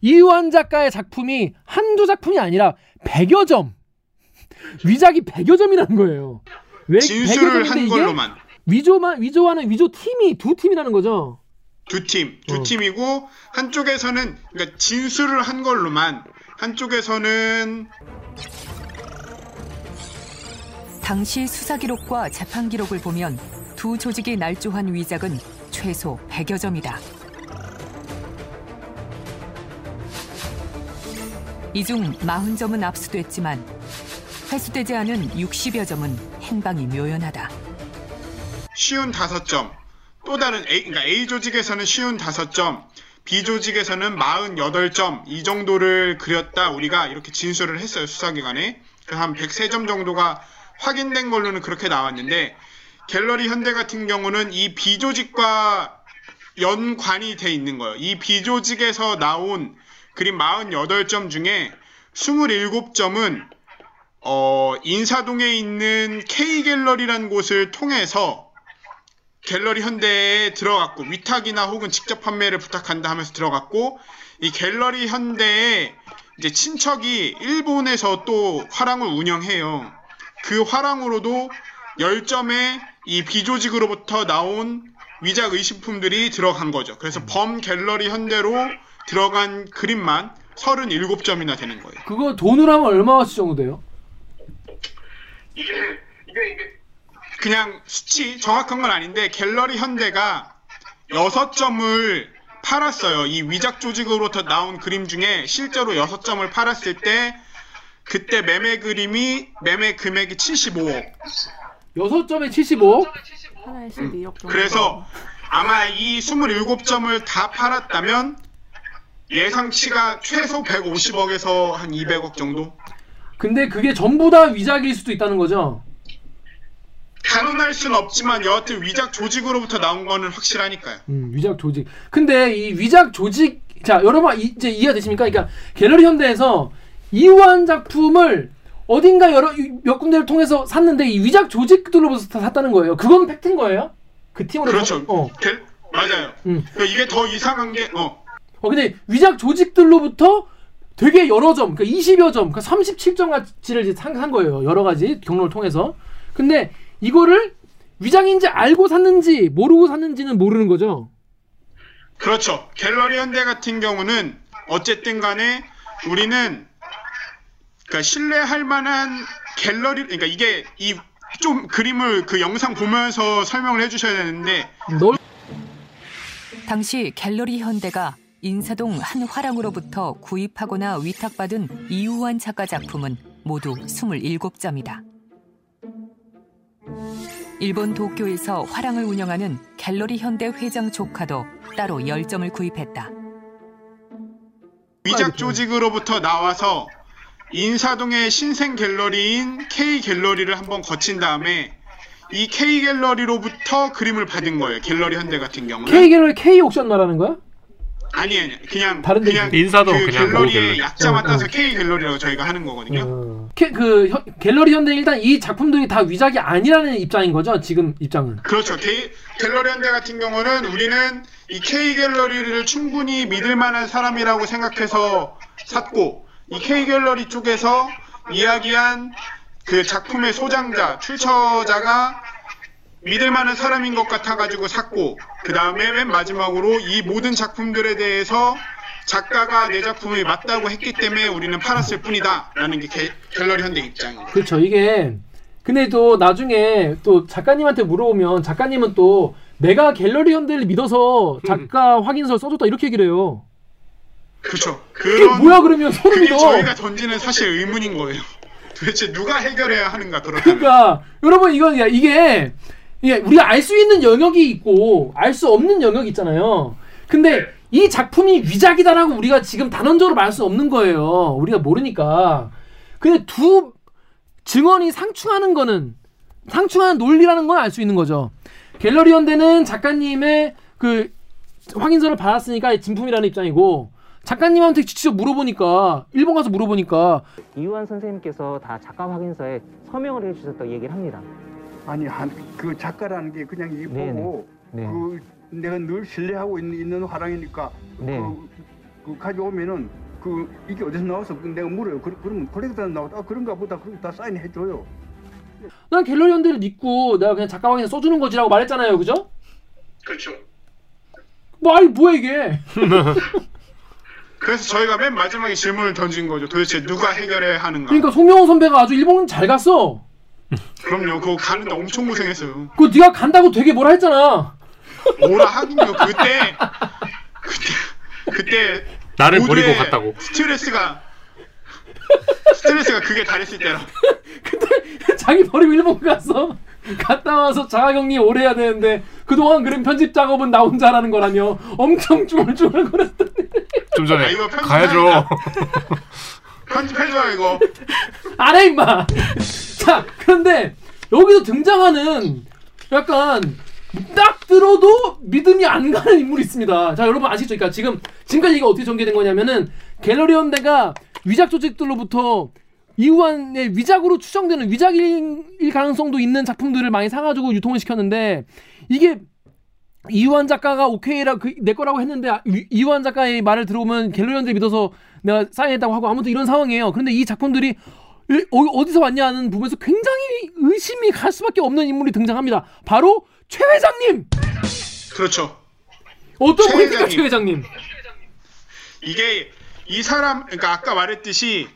이완 작가의 작품이 한두 작품이 아니라 100여 점. 위작이 100여 점이라는 거예요. 왜 진술을 100여 점인데 한 걸로만 위조만 위조하는 위조 팀이 두 팀이라는 거죠. 두 팀, 두 어. 팀이고 한쪽에서는 그러니까 진술을 한 걸로만 한쪽에서는 당시 수사 기록과 재판 기록을 보면 두 조직이 날조한 위작은 최소 100여 점이다. 이 중 40점은 압수됐지만 회수되지 않은 60여 점은 행방이 묘연하다. 쉬운 다섯 점. 또 다른 A, 그러니까 A 조직에서는 쉬운 다섯 점, B 조직에서는 48점 이 정도를 그렸다 우리가 이렇게 진술을 했어요 수사기관에. 한 103점 정도가 확인된 걸로는 그렇게 나왔는데 갤러리 현대 같은 경우는 이 B 조직과 연관이 돼 있는 거예요. 이 B 조직에서 나온 그림 48점 중에 27점은 어, 인사동에 있는 K 갤러리라는 곳을 통해서 갤러리 현대에 들어갔고 위탁이나 혹은 직접 판매를 부탁한다 하면서 들어갔고 이 갤러리 현대에 이제 친척이 일본에서 또 화랑을 운영해요. 그 화랑으로도 10점의 이 비조직으로부터 나온 위작 의식품들이 들어간 거죠. 그래서 범 갤러리 현대로 들어간 그림만 37점이나 되는 거예요. 그거 돈으로 하면 얼마치 정도 돼요? 이게 이게 이게 그냥 수치 정확한 건 아닌데 갤러리 현대가 6점을 팔았어요. 이 위작 조직으로부터 나온 그림 중에 실제로 6점을 팔았을 때 그때 매매 그림이 매매 금액이 75억. 6점에 75억? 하나에 12억 정도. 그래서 아마 이 27점을 다 팔았다면 예상치가 최소 150억에서 한 200억 정도? 근데 그게 전부 다 위작일 수도 있다는 거죠. 단언할 수는 없지만 여하튼 위작 조직으로부터 나온 거는 확실하니까요. 음, 위작 조직. 근데 이 위작 조직 자 여러분 이- 이제 이해가 되십니까? 그러니까 갤러리 현대에서 이완 작품을 어딘가 여러 몇 군데를 통해서 샀는데 이 위작 조직들로부터 다 샀다는 거예요. 그건 팩트인 거예요? 그 팀으로 그렇죠. 어. 갤- 맞아요. 음. 그러니까 이게 더 이상한 게 어. 어 근데 위작 조직들로부터 되게 여러 점, 그러니까 20여 점, 그러니까 37점 가치를 이제 산, 산 거예요. 여러 가지 경로를 통해서. 근데 이거를 위장인지 알고 샀는지 모르고 샀는지는 모르는 거죠. 그렇죠. 갤러리 현대 같은 경우는 어쨌든 간에 우리는 그러니까 신뢰할 만한 갤러리 그러니까 이게 이 좀 그림을 그 영상 보면서 설명을 해주셔야 되는데 널 당시 갤러리 현대가 인사동 한 화랑으로부터 구입하거나 위탁받은 이우환 작가 작품은 모두 27점이다. 일본 도쿄에서 화랑을 운영하는 갤러리 현대 회장 조카도 따로 10점을 구입했다. 위작 조직으로부터 나와서 인사동의 신생 갤러리인 K 갤러리를 한번 거친 다음에 이 K 갤러리로부터 그림을 받은 거예요. 갤러리 현대 같은 경우는 K 갤러리 K 옥션 말하는 거야? 아니 아니 그냥 다른 데 그냥 인사동 그 그냥 모 갤러리의 갤러리. 약자만 어, 따서 어. K 갤러리라고 저희가 하는 거거든요. K, 그 현- 갤러리 현대 일단 이 작품들이 다 위작이 아니라는 입장인 거죠. 지금 입장은. 그렇죠. 게, 갤러리 현대 같은 경우는 우리는 이 K 갤러리를 충분히 믿을 만한 사람이라고 생각해서 샀고 이 K 갤러리 쪽에서 이야기한 그 작품의 소장자, 출처자가 믿을 만한 사람인 것 같아가지고 샀고 그 다음에 맨 마지막으로 이 모든 작품들에 대해서 작가가 내 작품이 맞다고 했기 때문에 우리는 팔았을 뿐이다 라는 게 게- 갤러리 현대 입장이에요. 그렇죠. 이게 근데 또 나중에 또 작가님한테 물어보면 작가님은 또 내가 갤러리 현대를 믿어서 작가 확인서 써줬다 이렇게 얘기를 해요. 그렇죠. 그게 뭐야 그러면 서로 그게 믿어. 저희가 던지는 사실 의문인 거예요. 도대체 누가 해결해야 하는가 그렇다면. 그러니까 여러분 이건 야, 이게 이게 우리가 알 수 있는 영역이 있고 알 수 없는 영역이 있잖아요. 근데 이 작품이 위작이다라고 우리가 지금 단언적으로 말할 수 없는 거예요. 우리가 모르니까. 근데 두 증언이 상충하는 거는 상충하는 논리라는 건 알 수 있는 거죠. 갤러리 연대는 작가님의 그 확인서를 받았으니까 진품이라는 입장이고 작가님한테 직접 물어보니까 일본 가서 물어보니까 이유한 선생님께서 다 작가 확인서에 서명을 해주셨다고 얘기를 합니다. 아니 한, 그 작가라는 게 그냥 이 네네. 보고 네. 그 내가 늘 신뢰하고 있는, 있는 화랑이니까 네. 그, 그 가져오면은 그 이게 어디서 나와서 그 내가 물어요. 그, 그러면 콜렉터에서 나왔다. 아, 그런가 보다. 그럼 다 사인해 줘요. 난 갤러리 연대를 믿고 내가 그냥 작가 확인서 써주는 거지라고 말했잖아요, 그죠? 그렇죠. 뭐 아니 뭐야 이게? 그래서 저희가 맨 마지막에 질문을 던진 거죠. 도대체 누가 해결해야 하는가? 그러니까 송명호 선배가 아주 일본 잘 갔어. 그럼요. 그거 가는데 엄청 고생했어요. 그 네가 간다고 되게 뭐라 했잖아. 뭐라 하긴요. 그때 그때 그때 나를 버리고 갔다고. 스트레스가 스트레스가 그게 달했을 때라. 자기 버리고 일본 갔어. 갔다 와서 자가격리 오래 해야 되는데 그동안 그런 편집 작업은 나 혼자 하라는 거라며 엄청 쭈글쭈글거렸더니 좀 전에 아, 이거. 가야죠. 편집해줘 이거. 안해 임마. 자 그런데 여기서 등장하는 약간 딱 들어도 믿음이 안 가는 인물이 있습니다. 자 여러분 아시죠? 그러니까 지금 지금까지 이게 어떻게 전개된 거냐면은 갤러리 연대가 위작 조직들로부터 이후한의 위작으로 추정되는 위작일 가능성도 있는 작품들을 많이 사가지고 유통을 시켰는데 이게 이유한 작가가 오케이라 그, 내 거라고 했는데 아, 이- 이유한 작가의 말을 들어보면 갤러리 연대 믿어서 내가 사인했다고 하고 아무튼 이런 상황이에요. 그런데 이 작품들이 일- 어, 어디서 왔냐는 부분에서 굉장히 의심이 갈 수밖에 없는 인물이 등장합니다. 바로 최 회장님. 그렇죠. 어떤 회장님. 최 회장님? 이게 이 사람 그러니까 아까 말했듯이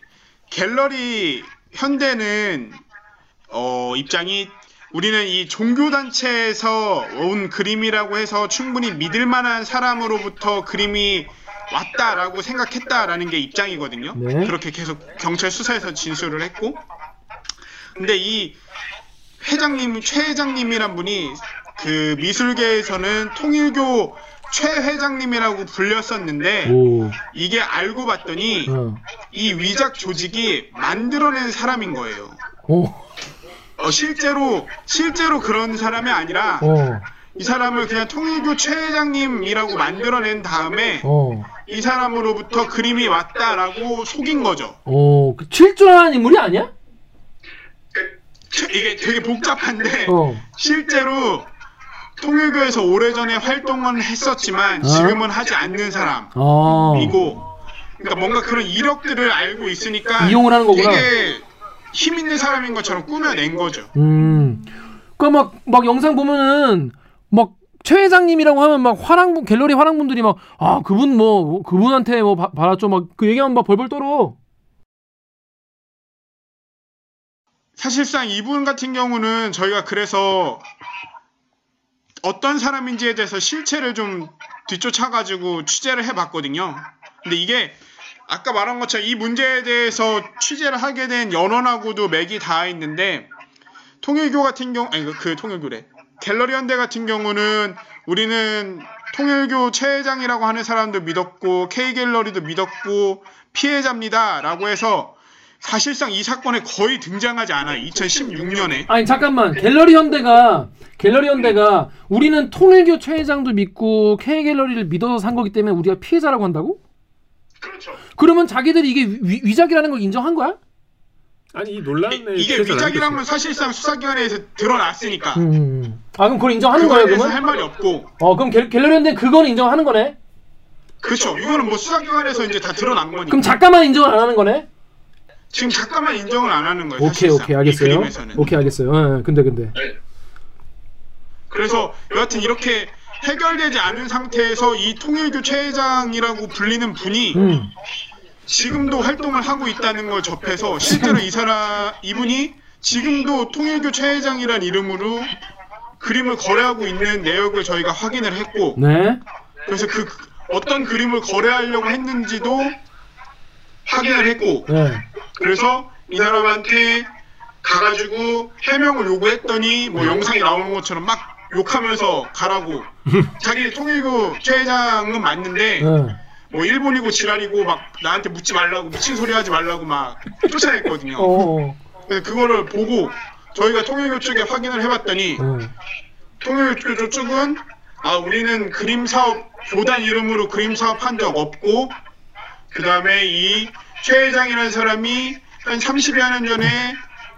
갤러리 현대는 어 입장이 우리는 이 종교 단체에서 온 그림이라고 해서 충분히 믿을 만한 사람으로부터 그림이 왔다라고 생각했다라는 게 입장이거든요. 네. 그렇게 계속 경찰 수사에서 진술을 했고 근데 이 회장님 최 회장님이란 분이 그 미술계에서는 통일교 최 회장님이라고 불렸었는데 오. 이게 알고 봤더니 어. 이 위작 조직이 만들어낸 사람인 거예요. 오. 어, 실제로 실제로 그런 사람이 아니라 어. 이 사람을 그냥 통일교 최 회장님이라고 만들어낸 다음에 어. 이 사람으로부터 그림이 왔다라고 속인 거죠. 어. 그 칠줄하는 인물이 아니야? 체- 이게 되게 복잡한데 어. 실제로 통일교에서 오래전에 활동은 했었지만 지금은 하지 않는 어. 사람이고 그러니까 뭔가 그런 이력들을 알고 있으니까 이용을 하는 거구나. 되게 힘 있는 사람인 것처럼 꾸며낸 거죠. 음. 그니까 막, 막 영상 보면은, 막, 최 회장님이라고 하면 막 화랑분, 갤러리 화랑분들이 막, 아, 그분 뭐, 그분한테 뭐 바- 받았죠. 막 그 얘기하면 막 벌벌 떨어. 사실상 이분 같은 경우는 저희가 그래서 어떤 사람인지에 대해서 실체를 좀 뒤쫓아가지고 취재를 해봤거든요. 근데 이게 아까 말한 것처럼 이 문제에 대해서 취재를 하게 된 연원하고도 맥이 닿아 있는데 통일교 같은 경우 아니 그- 그 통일교래 갤러리 현대 같은 경우는 우리는 통일교 최 회장이라고 하는 사람도 믿었고 K 갤러리도 믿었고 피해자입니다 라고 해서 사실상 이 사건에 거의 등장하지 않아요. 2016년에. 아니, 잠깐만. 갤러리 현대가, 갤러리 현대가, 우리는 통일교 최 회장도 믿고, K 갤러리를 믿어서 산 거기 때문에 우리가 피해자라고 한다고? 그렇죠. 그러면 자기들이 이게 위, 위작이라는 걸 인정한 거야? 아니 이 논란의 이게 위작이란 건 사실상 수사기관에서 드러났으니까. 음. 아, 그럼 그걸 인정하는 거예요, 그러면? 할 말이 없고. 어, 그럼 갤, 갤러리 현대 그건 인정하는 거네? 그렇죠. 이거는 뭐 수사기관에서 이제 다 드러난 거니까. 그럼 작가만 인정을 안 하는 거네? 지금 작가만 인정을 안 하는 거예요. 오케이, 사실상. 오케이, 이 알겠어요. 그림에서는. 오케이, 알겠어요. 예, 예, 근데, 근데. 그래서 여하튼 이렇게 해결되지 않은 상태에서 이 통일교 최 회장이라고 불리는 분이 음. 지금도 활동을 하고 있다는 걸 접해서 실제로 이 사람 이분이 지금도 통일교 최 회장이란 이름으로 그림을 거래하고 있는 내역을 저희가 확인을 했고 네. 그래서 그 어떤 그림을 거래하려고 했는지도 확인을 했고 네. 그래서 이 사람한테 가가지고 해명을 요구했더니 뭐 영상이 나오는 것처럼 막 욕하면서 가라고. 자기 통일부 최 회장은 맞는데 네. 뭐 일본이고 지랄이고 막 나한테 묻지 말라고 미친 소리 하지 말라고 막 쫓아냈거든요. 어. 그래서 그거를 보고 저희가 통일교 쪽에 확인을 해봤더니 네. 통일교 쪽은 아 우리는 그림 사업 교단 이름으로 그림 사업 한 적 없고 그 다음에 이 최 회장이라는 사람이 한 30여 년 전에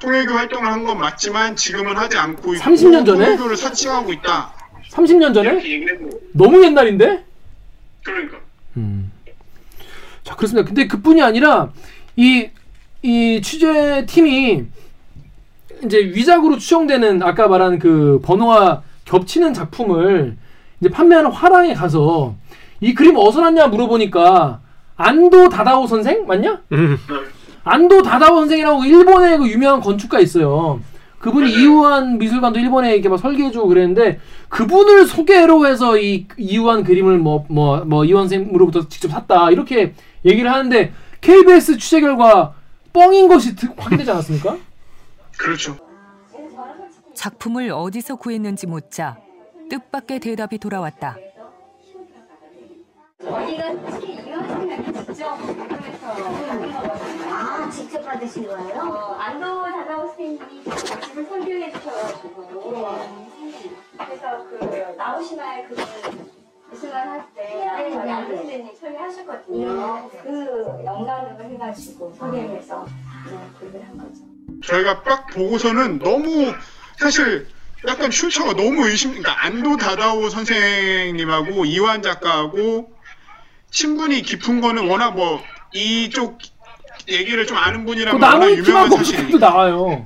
통일교 활동을 한 건 맞지만 지금은 하지 않고 있고 30년 전에? 통일교를 사칭하고 있다. 30년 전에? 너무 옛날인데? 그러니까 자, 그렇습니다. 근데 그뿐이 아니라 이, 이 취재팀이 이제 위작으로 추정되는 아까 말한 그 번호와 겹치는 작품을 이제 판매하는 화랑에 가서 이 그림 어디서 났냐 물어보니까 안도 다다오 선생 맞냐? 안도 다다오 선생이라고 일본의 그 유명한 건축가 있어요. 그분이 이우한 미술관도 일본에 이렇게 막 설계해주고 그랬는데 그분을 소개로 해서 이 이우한 그림을 뭐 뭐 뭐 이우한 선생으로부터 직접 샀다 이렇게 얘기를 하는데 KBS 취재 결과 뻥인 것이 드- 확인되지 않았습니까? 그렇죠. 작품을 어디서 구했는지 묻자 뜻밖의 대답이 돌아왔다. 어디가 직접 아 직접 받으신 거예요? 어, 안도 다나오 선생님이 집을 설명해 주셔가지고 그래서 그 나오시나요 그미 술관 할때 저희 안도 선생님이 설명하셨거든요. 그 영감을 해가지고 소개해서 네, 구입을 한 거죠. 저희가 딱 보고서는 너무 사실 약간 출처가 너무 의심, 그러니까 안도 다다오 선생님하고 이완 작가하고 친분이 깊은 거는 워낙 뭐 이쪽 얘기를 좀 아는 그 분이라면 워낙 유명한 검색도 나와요.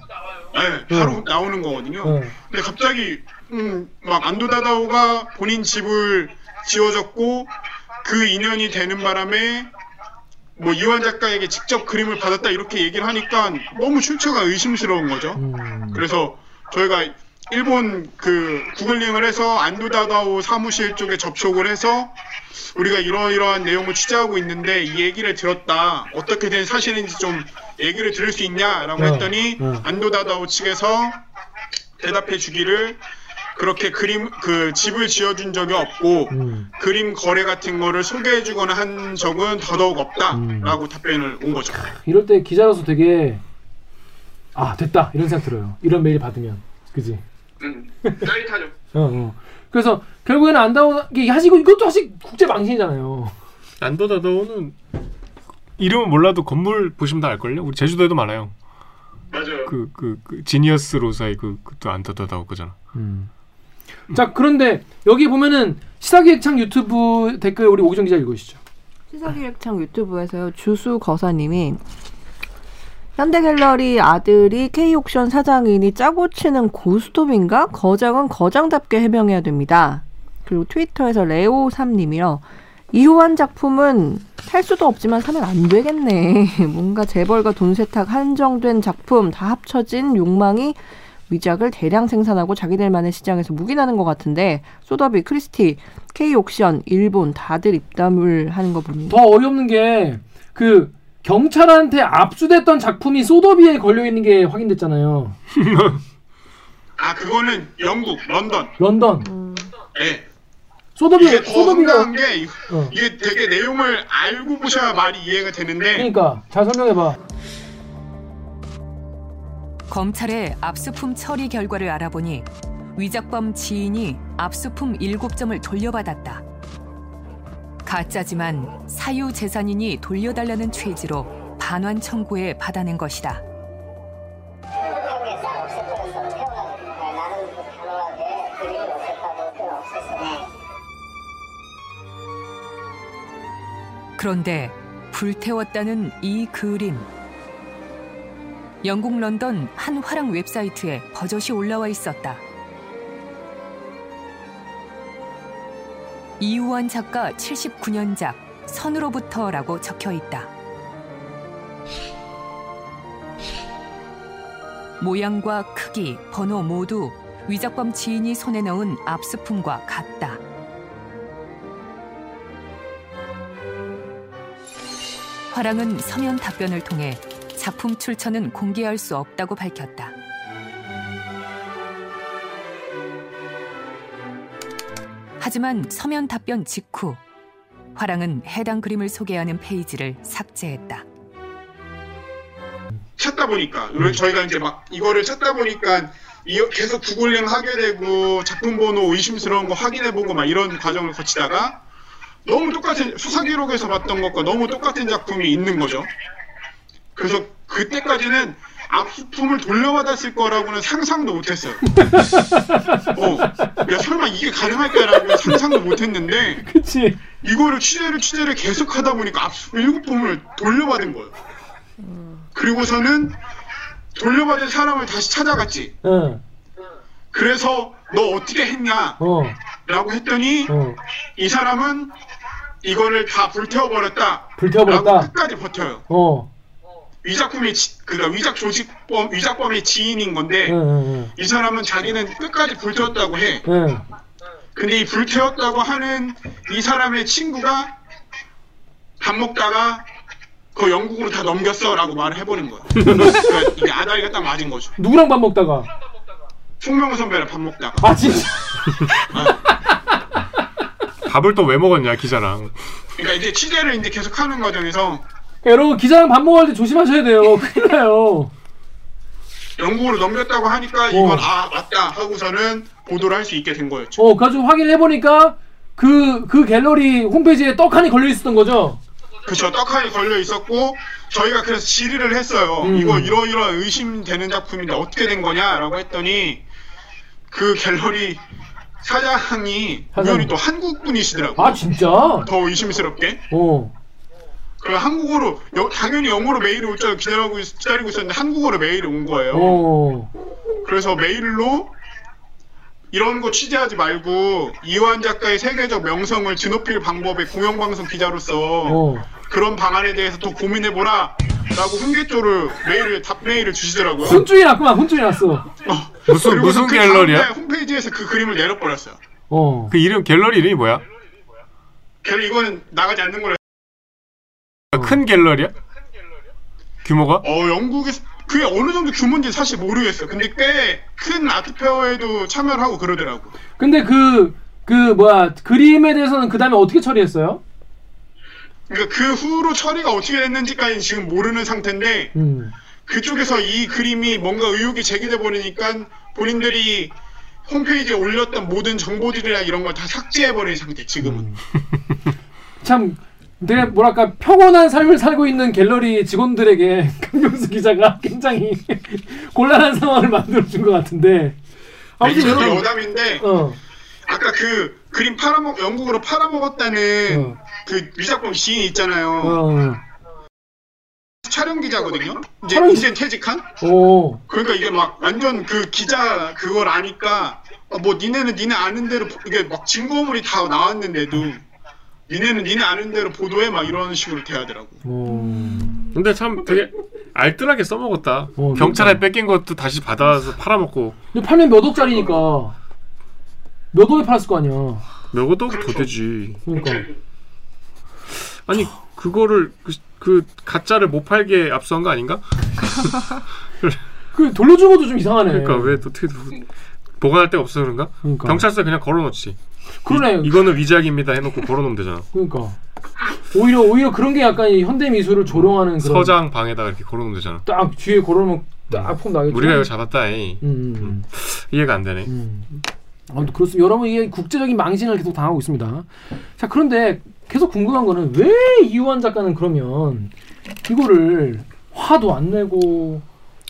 네, 바로 나오는 거거든요. 네. 근데 갑자기 음, 막 안도 다다오가 본인 집을 지어줬고 그 인연이 되는 바람에 뭐 이완 작가에게 직접 그림을 받았다 이렇게 얘기를 하니까 너무 출처가 의심스러운 거죠. 그래서 저희가 일본 그 구글링을 해서 안도다다오 사무실 쪽에 접촉을 해서 우리가 이러이러한 내용을 취재하고 있는데 이 얘기를 들었다 어떻게 된 사실인지 좀 얘기를 들을 수 있냐라고 어, 했더니 어. 안도다다오 측에서 대답해 주기를 그렇게 그림 그 집을 지어준 적이 없고 음. 그림 거래 같은 거를 소개해주거나 한 적은 더더욱 없다라고 답변을 온 거죠. 이럴 때 기자로서 되게 아 됐다 이런 생각 들어요. 이런 메일 받으면 그지? 음, 짜릿하죠. 어, 어. 그래서 결국에는 안다오 이게 사실 이거- 이것도 사실 국제 망신이잖아요. 안도다다오는 이름은 몰라도 건물 보시면 다 알걸요? 우리 제주도에도 많아요. 맞아요. 그, 그, 그 지니어스 로사의 그, 그또 안도다다오 거잖아. 자 그런데 여기 보면은 시사기획창 유튜브 댓글 우리 오기정 기자 읽으시죠. 시사기획창 유튜브에서요 주수 거사님이 현대갤러리 아들이 K옥션 사장이니 짜고 치는 고스톱인가? 거장은 거장답게 해명해야 됩니다. 그리고 트위터에서 레오3님이요. 이후한 작품은 살 수도 없지만 사면 안 되겠네. 뭔가 재벌과 돈 세탁 한정된 작품 다 합쳐진 욕망이 위작을 대량 생산하고 자기들만의 시장에서 묵인하는 것 같은데 소더비, 크리스티, K옥션, 일본 다들 입담을 하는 거 보니 더 어이없는 게 그 경찰한테 압수됐던 작품이 소더비에 걸려 있는 게 확인됐잖아요. 아 그거는 영국 런던. 런던. 네. 소더비 이게 더 소더비가 게 이- 어. 이게 되게 내용을 알고 보셔야 말이 이해가 되는데 그러니까 잘 설명해 봐. 검찰의 압수품 처리 결과를 알아보니 위작범 지인이 압수품 7점을 돌려받았다. 가짜지만 사유 재산인이 돌려달라는 취지로 반환 청구에 받아낸 것이다. 그런데 불태웠다는 이 그림. 영국 런던 한 화랑 웹사이트에 버젓이 올라와 있었다. 이우원 작가 79년작 선으로부터라고 적혀 있다. 모양과 크기, 번호 모두 위작범 지인이 손에 넣은 압수품과 같다. 화랑은 서면 답변을 통해 작품 출처는 공개할 수 없다고 밝혔다. 하지만 서면 답변 직후 화랑은 해당 그림을 소개하는 페이지를 삭제했다. 찾다 보니까 저희가 이제 막 이거를 찾다 보니까 이- 계속 구글링 하게 되고 작품 번호 의심스러운 거 확인해보고 막 이런 과정을 거치다가 너무 똑같은 수사 기록에서 봤던 것과 너무 똑같은 작품이 있는 거죠. 그래서 그때까지는 압수품을 돌려받았을 거라고는 상상도 못했어요. 어, 야 설마 이게 가능할까라고 상상도 못했는데 그치. 이거를 취재를 취재를 계속하다 보니까 압수 일곱 품을 돌려받은 거예요. 그리고서는 돌려받은 사람을 다시 찾아갔지. 응. 그래서 너 어떻게 했냐? 어. 라고 했더니 어. 이 사람은 이거를 다 불태워버렸다. 불태워버렸다. 라고 끝까지 버텨요. 어. 위작품의 지, 그러니까 위작 조직범 위작범의 지인인 건데 응, 응, 이 사람은 자기는 끝까지 불태웠다고 해. 근데 이 불태웠다고 하는 이 사람의 친구가 밥 먹다가 그 영국으로 다 넘겼어라고 말을 해버린 거야. 그러니까 이게 아다리가 딱 맞은 거죠. 누구랑 밥 먹다가? 송명호 선배랑 밥 먹다가. 아 진짜. 밥을 또 왜 먹었냐 기자랑. 그러니까 이제 취재를 이제 계속 하는 과정에서 여러분 기자랑 밥 먹을 때 조심하셔야 돼요. 큰일 나요. 영국으로 넘겼다고 하니까 이건 아 맞다 하고서는 보도를 할 수 있게 된 거였죠. 어, 가지고 확인을 해보니까 그, 그 갤러리 홈페이지에 떡하니 걸려 있었던 거죠? 그쵸 떡하니 걸려 있었고 저희가 그래서 질의를 했어요. 음. 이거 이러이러 의심되는 작품인데 어떻게 된 거냐라고 했더니 그 갤러리 사장이 사장. 우연히 또 한국 분이시더라고요. 아, 진짜? 더 의심스럽게. 어. 그 한국어로 여- 당연히 영어로 메일이 올 줄 기다리고 있- 기다리고 있었는데 한국어로 메일이 온 거예요. 어. 그래서 메일로 이런 거 취재하지 말고 이완 작가의 세계적 명성을 드높일 방법의 공영방송 기자로서 어. 그런 방안에 대해서 더 고민해보라 라고 훈계조를 메일을 답 메일을 주시더라고요. 혼쭐이 났구만, 혼쭐이 났어. 무슨 그리고서 무슨 그 갤러리야? 홈페이지에서 그 그림을 내려버렸어요. 어. 그 이름 갤러리 이름이 뭐야? 걔는 이거는 나가지 않는 거라. 큰 갤러리야? 규모가? 어 영국에서 그게 어느 정도 규모인지 사실 모르겠어요. 근데 꽤 큰 아트 페어에도 참여를 하고 그러더라고. 근데 그, 그, 뭐야, 그림에 대해서는 그 다음에 어떻게 처리했어요? 그러니까 그 후로 처리가 어떻게 됐는지까지는 지금 모르는 상태인데 음. 그쪽에서 이 그림이 뭔가 의혹이 제기돼 버리니까 본인들이 홈페이지에 올렸던 모든 정보들이나 이런 걸 다 삭제해버린 상태 지금은. 참, 되게 뭐랄까, 평온한 삶을 살고 있는 갤러리 직원들에게 강병수 기자가 굉장히 곤란한 상황을 만들어준 것 같은데. 아무튼 이게 여러분. 여담인데 어. 아까 그 그림 팔아먹 영국으로 팔아먹었다는 그 위작범 지인 있잖아요. 어. 촬영 기자거든요. 이제 촬영- 이제 퇴직한. 오. 그러니까 이게 막 완전 그 기자 그걸 아니까 어, 뭐 니네는 니네 아는 대로 보- 이게 막 증거물이 다 나왔는데도 니네는 니네 아는 대로 보도해 막 이런 식으로 대하더라고. 근데 참 되게 알뜰하게 써먹었다. 어, 경찰에 그러니까. 뺏긴 것도 다시 받아서 팔아먹고 근데 팔면 몇 억짜리니까. 몇 억에 팔았을 거 아니야. 몇억 더 되지. 그러니까. 아니 그거를 그, 그 가짜를 못 팔게 압수한 거 아닌가? 그 돌려준 것도 좀 이상하네. 그러니까 왜 어떻게 보관할 데가 없어 그런가? 그러니까. 경찰서에 그냥 걸어놓지. 그러네. 이, 이거는 위작입니다 해놓고 걸어놓으면 되잖아. 그러니까. 오히려 오히려 그런 게 약간 이 현대 미술을 조롱하는 그런 서장 방에다가 이렇게 걸어놓으면 되잖아. 딱 뒤에 걸어놓으면 딱폼 나겠죠. 우리가 이거 잡았다. 이. 음, 음. 이해가 안 되네. 아무튼 그렇습니다. 여러분 이게 국제적인 망신을 계속 당하고 있습니다. 자 그런데 계속 궁금한 거는 왜 이유한 작가는 그러면 이거를 화도 안 내고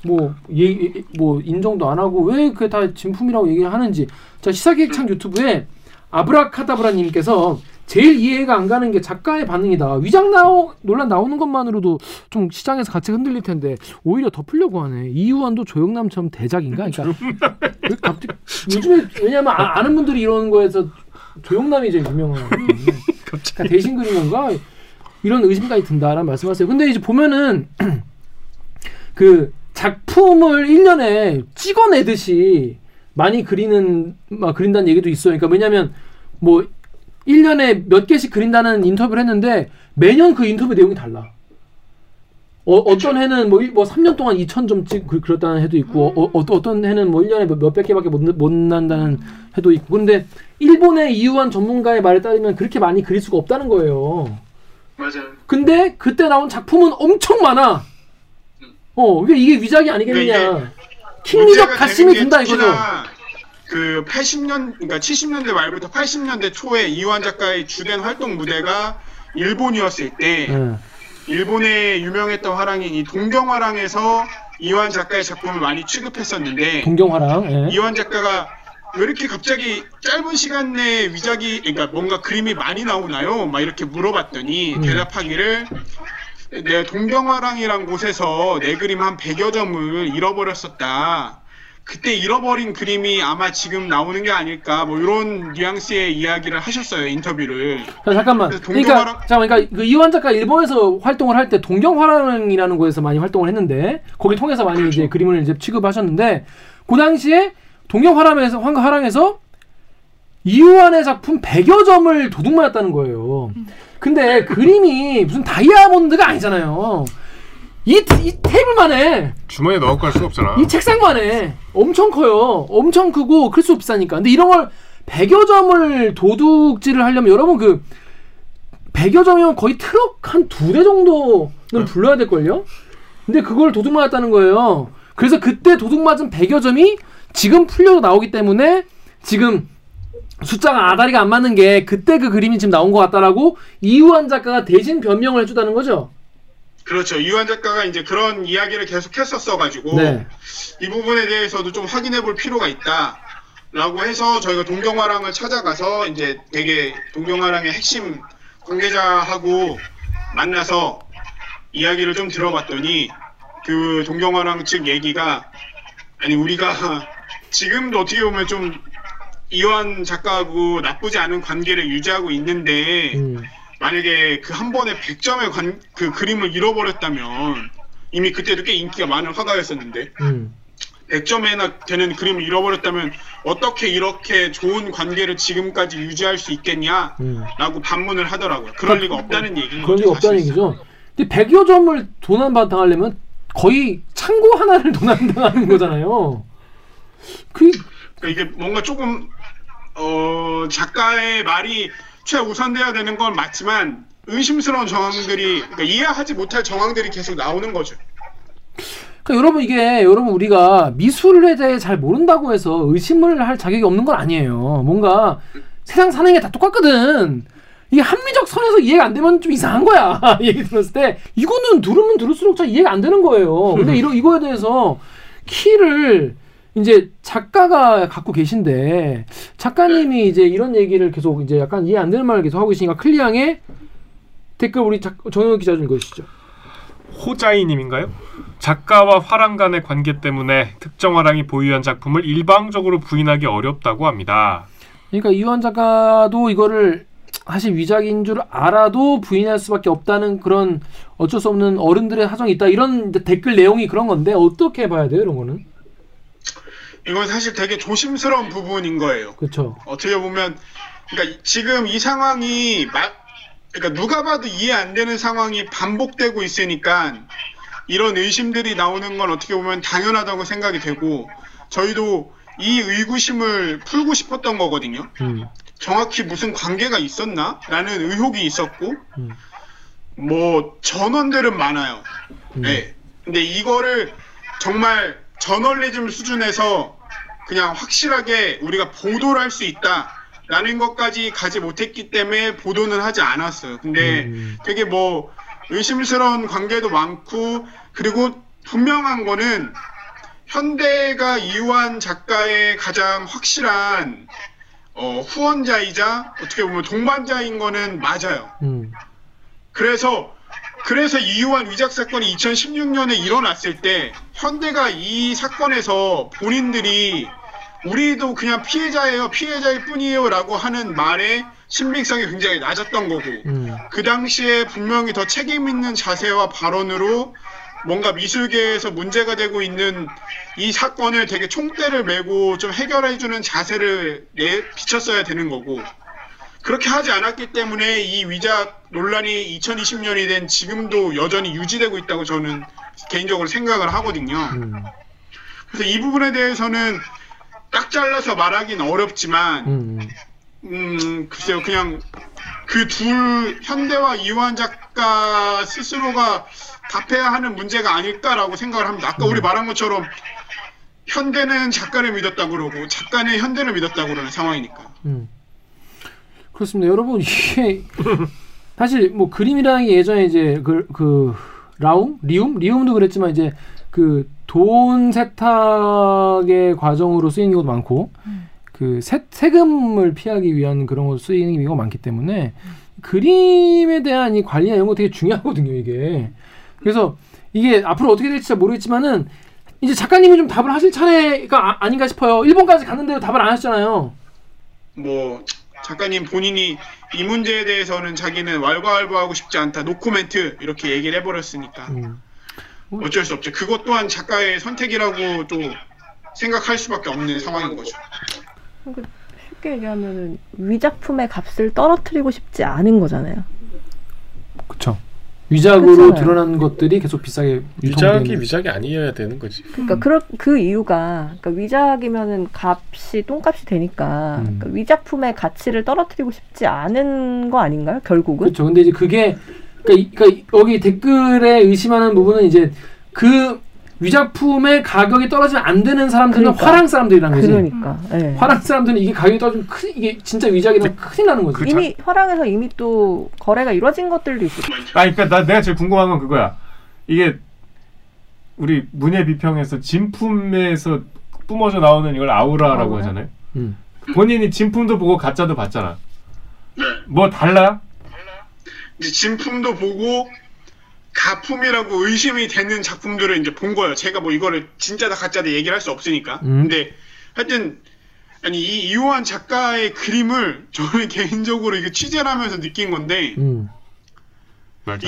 뭐, 예, 뭐 인정도 안 하고 왜 그게 다 진품이라고 얘기를 하는지 자 시사기획창 유튜브에 아브라카다브라님께서 제일 이해가 안 가는 게 작가의 반응이다. 위장 나오, 논란 나오는 것만으로도 좀 시장에서 가치가 흔들릴 텐데 오히려 덮으려고 하네. 이유환도 조영남처럼 대작인가? 그러니까 왜 갑자기 요즘에 왜냐면 아, 는 분들이 이러는 거에서 조영남이 제일 유명한 그러니까 대신 그린 건가? 이런 의심까지 든다라는 말씀하세요. 근데 이제 보면은 그 작품을 1년에 찍어내듯이 많이 그리는 막 그린다는 얘기도 있어요. 그러니까 왜냐면 뭐 1년에 몇 개씩 그린다는 인터뷰를 했는데 매년 그 인터뷰 내용이 달라. 어, 어떤 해는 뭐, 일- 뭐 3년 동안 2,000점 찍 그- 그랬다는 해도 있고 어, 어, 어 떤 해는 뭐 1년에 몇백 개밖에 못, 못 난다는 해도 있고 근데 일본의 이유한 전문가의 말에 따르면 그렇게 많이 그릴 수가 없다는 거예요. 맞아요. 근데 그때 나온 작품은 엄청 많아. 어, 이게 이게 위작이 아니겠느냐. 킹리적 가심이 든다 이거죠. 그 80년 그러니까 70년대 말부터 80년대 초에 이완 작가의 주된 활동 무대가 일본이었을 때 예. 일본의 유명했던 화랑인 이 동경화랑에서 이완 작가의 작품을 많이 취급했었는데 동경화랑. 예. 이완 작가가 왜 이렇게 갑자기 짧은 시간 내에 위작이 그러니까 뭔가 그림이 많이 나오나요? 막 이렇게 물어봤더니 음. 대답하기를 내가 동경화랑이란 곳에서 내 그림 한 100여 점을 잃어버렸었다. 그때 잃어버린 그림이 아마 지금 나오는 게 아닐까 뭐 이런 뉘앙스의 이야기를 하셨어요 인터뷰를. 자, 잠깐만. 그러니까 동경화랑 잠깐 그러니까 그 이완 작가 일본에서 활동을 할 때 동경화랑이라는 곳에서 많이 활동을 했는데 거기 통해서 많이 이제 그림을 이제 취급하셨는데 그 당시에 동경화랑에서 황화랑에서 이완의 작품 100여 점을 도둑 맞았다는 거예요. 근데 그림이 무슨 다이아몬드가 아니잖아요. 이, 이 테이블만 해. 주머니에 넣고 갈 수가 없잖아. 이 책상만 해. 엄청 커요. 엄청 크고 클수록 비싸니까. 근데 이런 걸 100여 점을 도둑질을 하려면 여러분 그 100여 점이면 거의 트럭 한 두 대 정도는 불러야 될걸요? 근데 그걸 도둑 맞았다는 거예요. 그래서 그때 도둑 맞은 100여 점이 지금 풀려도 나오기 때문에 지금 숫자가 아다리가 안 맞는 게 그때 그 그림이 지금 나온 것 같다라고 이우한 작가가 대신 변명을 해주다는 거죠. 그렇죠. 이완 작가가 이제 그런 이야기를 계속 했었어가지고 네. 이 부분에 대해서도 좀 확인해 볼 필요가 있다. 라고 해서 저희가 동경화랑을 찾아가서 이제 되게 동경화랑의 핵심 관계자하고 만나서 이야기를 좀 들어봤더니 그 동경화랑 측 얘기가 아니 우리가 지금도 어떻게 보면 좀 이완 작가하고 나쁘지 않은 관계를 유지하고 있는데 음. 만약에 그 한 번에 100점의 관, 그 그림을 잃어버렸다면 이미 그때도 꽤 인기가 많은 화가였었는데 음. 100점에나 되는 그림을 잃어버렸다면 어떻게 이렇게 좋은 관계를 지금까지 유지할 수 있겠냐? 음. 라고 반문을 하더라고요. 그럴 리가 없다는 얘기인 게 거죠. 없다는. 얘기죠. 근데 100여 점을 도난받 당하려면 거의 창고 하나를 도난당하는 거잖아요. 그 그러니까 이게 뭔가 조금 어, 작가의 말이 최우선돼야 되는 건 맞지만 의심스러운 정황들이 그러니까 이해하지 못할 정황들이 계속 나오는 거죠. 그러니까 여러분 이게 여러분 우리가 미술에 대해 잘 모른다고 해서 의심을 할 자격이 없는 건 아니에요. 뭔가 세상 사는 게 다 똑같거든. 이게 합리적 선에서 이해가 안 되면 좀 이상한 거야. 얘기 들었을 때 이거는 들으면 들을수록 잘 이해가 안 되는 거예요. 근데 이러 이거에 대해서 키를 이제 작가가 갖고 계신데 작가님이 이제 이런 얘기를 계속 이제 약간 이해 안 되는 말을 계속 하고 계시니까 클리앙의 댓글 우리 작, 정영욱 기자 좀 읽어주시죠. 호자이님인가요? 작가와 화랑 간의 관계 때문에 특정 화랑이 보유한 작품을 일방적으로 부인하기 어렵다고 합니다. 그러니까 이완 작가도 이거를 사실 위작인 줄 알아도 부인할 수밖에 없다는 그런 어쩔 수 없는 어른들의 사정이 있다 이런 댓글 내용이 그런 건데 어떻게 봐야 돼요 이런 거는? 이건 사실 되게 조심스러운 부분인 거예요. 그렇죠. 어떻게 보면 그러니까 지금 이 상황이 마, 그러니까 누가 봐도 이해 안 되는 상황이 반복되고 있으니까 이런 의심들이 나오는 건 어떻게 보면 당연하다고 생각이 되고 저희도 이 의구심을 풀고 싶었던 거거든요. 음. 정확히 무슨 관계가 있었나? 라는 의혹이 있었고 뭐 전원들은 많아요. 네. 근데 이거를 정말 저널리즘 수준에서 그냥 확실하게 우리가 보도를 할 수 있다. 라는 것까지 가지 못했기 때문에 보도는 하지 않았어요. 근데 되게 뭐 의심스러운 관계도 많고 그리고 분명한 거는 현대가 이완 작가의 가장 확실한 어, 후원자이자 어떻게 보면 동반자인 거는 맞아요. 음. 그래서 그래서 이유한 위작 사건이 2016년에 일어났을 때 현대가 이 사건에서 본인들이 우리도 그냥 피해자예요, 피해자일 뿐이에요라고 하는 말의 신빙성이 굉장히 낮았던 거고 음. 그 당시에 분명히 더 책임 있는 자세와 발언으로 뭔가 미술계에서 문제가 되고 있는 이 사건을 되게 총대를 메고 좀 해결해주는 자세를 내 비쳤어야 되는 거고 그렇게 하지 않았기 때문에 이 위작 논란이 2020년이 된 지금도 여전히 유지되고 있다고 저는 개인적으로 생각을 하거든요. 그래서 이 부분에 대해서는 딱 잘라서 말하기는 어렵지만 음. 음, 글쎄요, 그냥 그 둘 현대와 이완 작가 스스로가 답해야 하는 문제가 아닐까라고 생각을 합니다. 아까 우리 말한 것처럼 현대는 작가를 믿었다 그러고 작가는 현대를 믿었다 그러는 상황이니까. 음. 그렇습니다. 여러분 이게 사실 뭐 그림이라는 게 예전에 이제 그, 그 라움, 리움, 리움도 그랬지만 이제 그 돈 세탁의 과정으로 쓰이는 경우도 많고 그 세, 세금을 피하기 위한 그런 거 쓰이는 경우가 많기 때문에 그림에 대한 이 관리나 이런 거 되게 중요하거든요 이게. 그래서 이게 앞으로 어떻게 될지 잘 모르겠지만은 이제 작가님이 좀 답을 하실 차례가 아, 아닌가 싶어요. 일본까지 갔는데도 답을 안 하셨잖아요. 뭐 작가님 본인이 이 문제에 대해서는 자기는 왈가왈부하고 싶지 않다 노코멘트 이렇게 얘기를 해버렸으니까 어쩔 수 없죠. 그것 또한 작가의 선택이라고 또 생각할 수밖에 없는 상황인 거죠. 그러니까 쉽게 얘기하면은 위작품의 값을 떨어뜨리고 싶지 않은 거잖아요. 그렇죠. 위작으로 그렇잖아요. 드러난 것들이 계속 비싸게 위작이 유통되는. 위작이 아니어야 되는 거지. 그러니까 그, 그 이유가 그러니까 위작이면은 값이 똥값이 되니까 음. 그러니까 위작품의 가치를 떨어뜨리고 싶지 않은 거 아닌가요? 결국은? 그렇죠. 근데 이제 그게 그러니까, 이- 그러니까 여기 댓글에 의심하는 부분은 이제 그 위작품의 가격이 떨어지면 안 되는 사람들은 그러니까. 화랑 사람들이란 거지. 그러니까. 예. 화랑 사람들은 이게 가격이 떨어지면 큰 이게 진짜 위작이면 큰일 나는 거지. 이미 화랑에서 이미 또 거래가 이루어진 것들도 거예요. 아, 그러니까 나 내가 제일 궁금한 건 그거야. 이게 우리 문예 비평에서 진품에서 뿜어져 나오는 이걸 아우라라고 아우라? 하잖아요. 음. 본인이 진품도 보고 가짜도 봤잖아. 뭐 달라? 이제 진품도 보고 가품이라고 의심이 되는 작품들을 이제 본 거예요. 제가 뭐 이거를 진짜다 가짜다 얘기를 할 수 없으니까. 음. 근데 하여튼 아니 이 이호한 작가의 그림을 저는 개인적으로 이게 취재를 하면서 느낀 건데 음.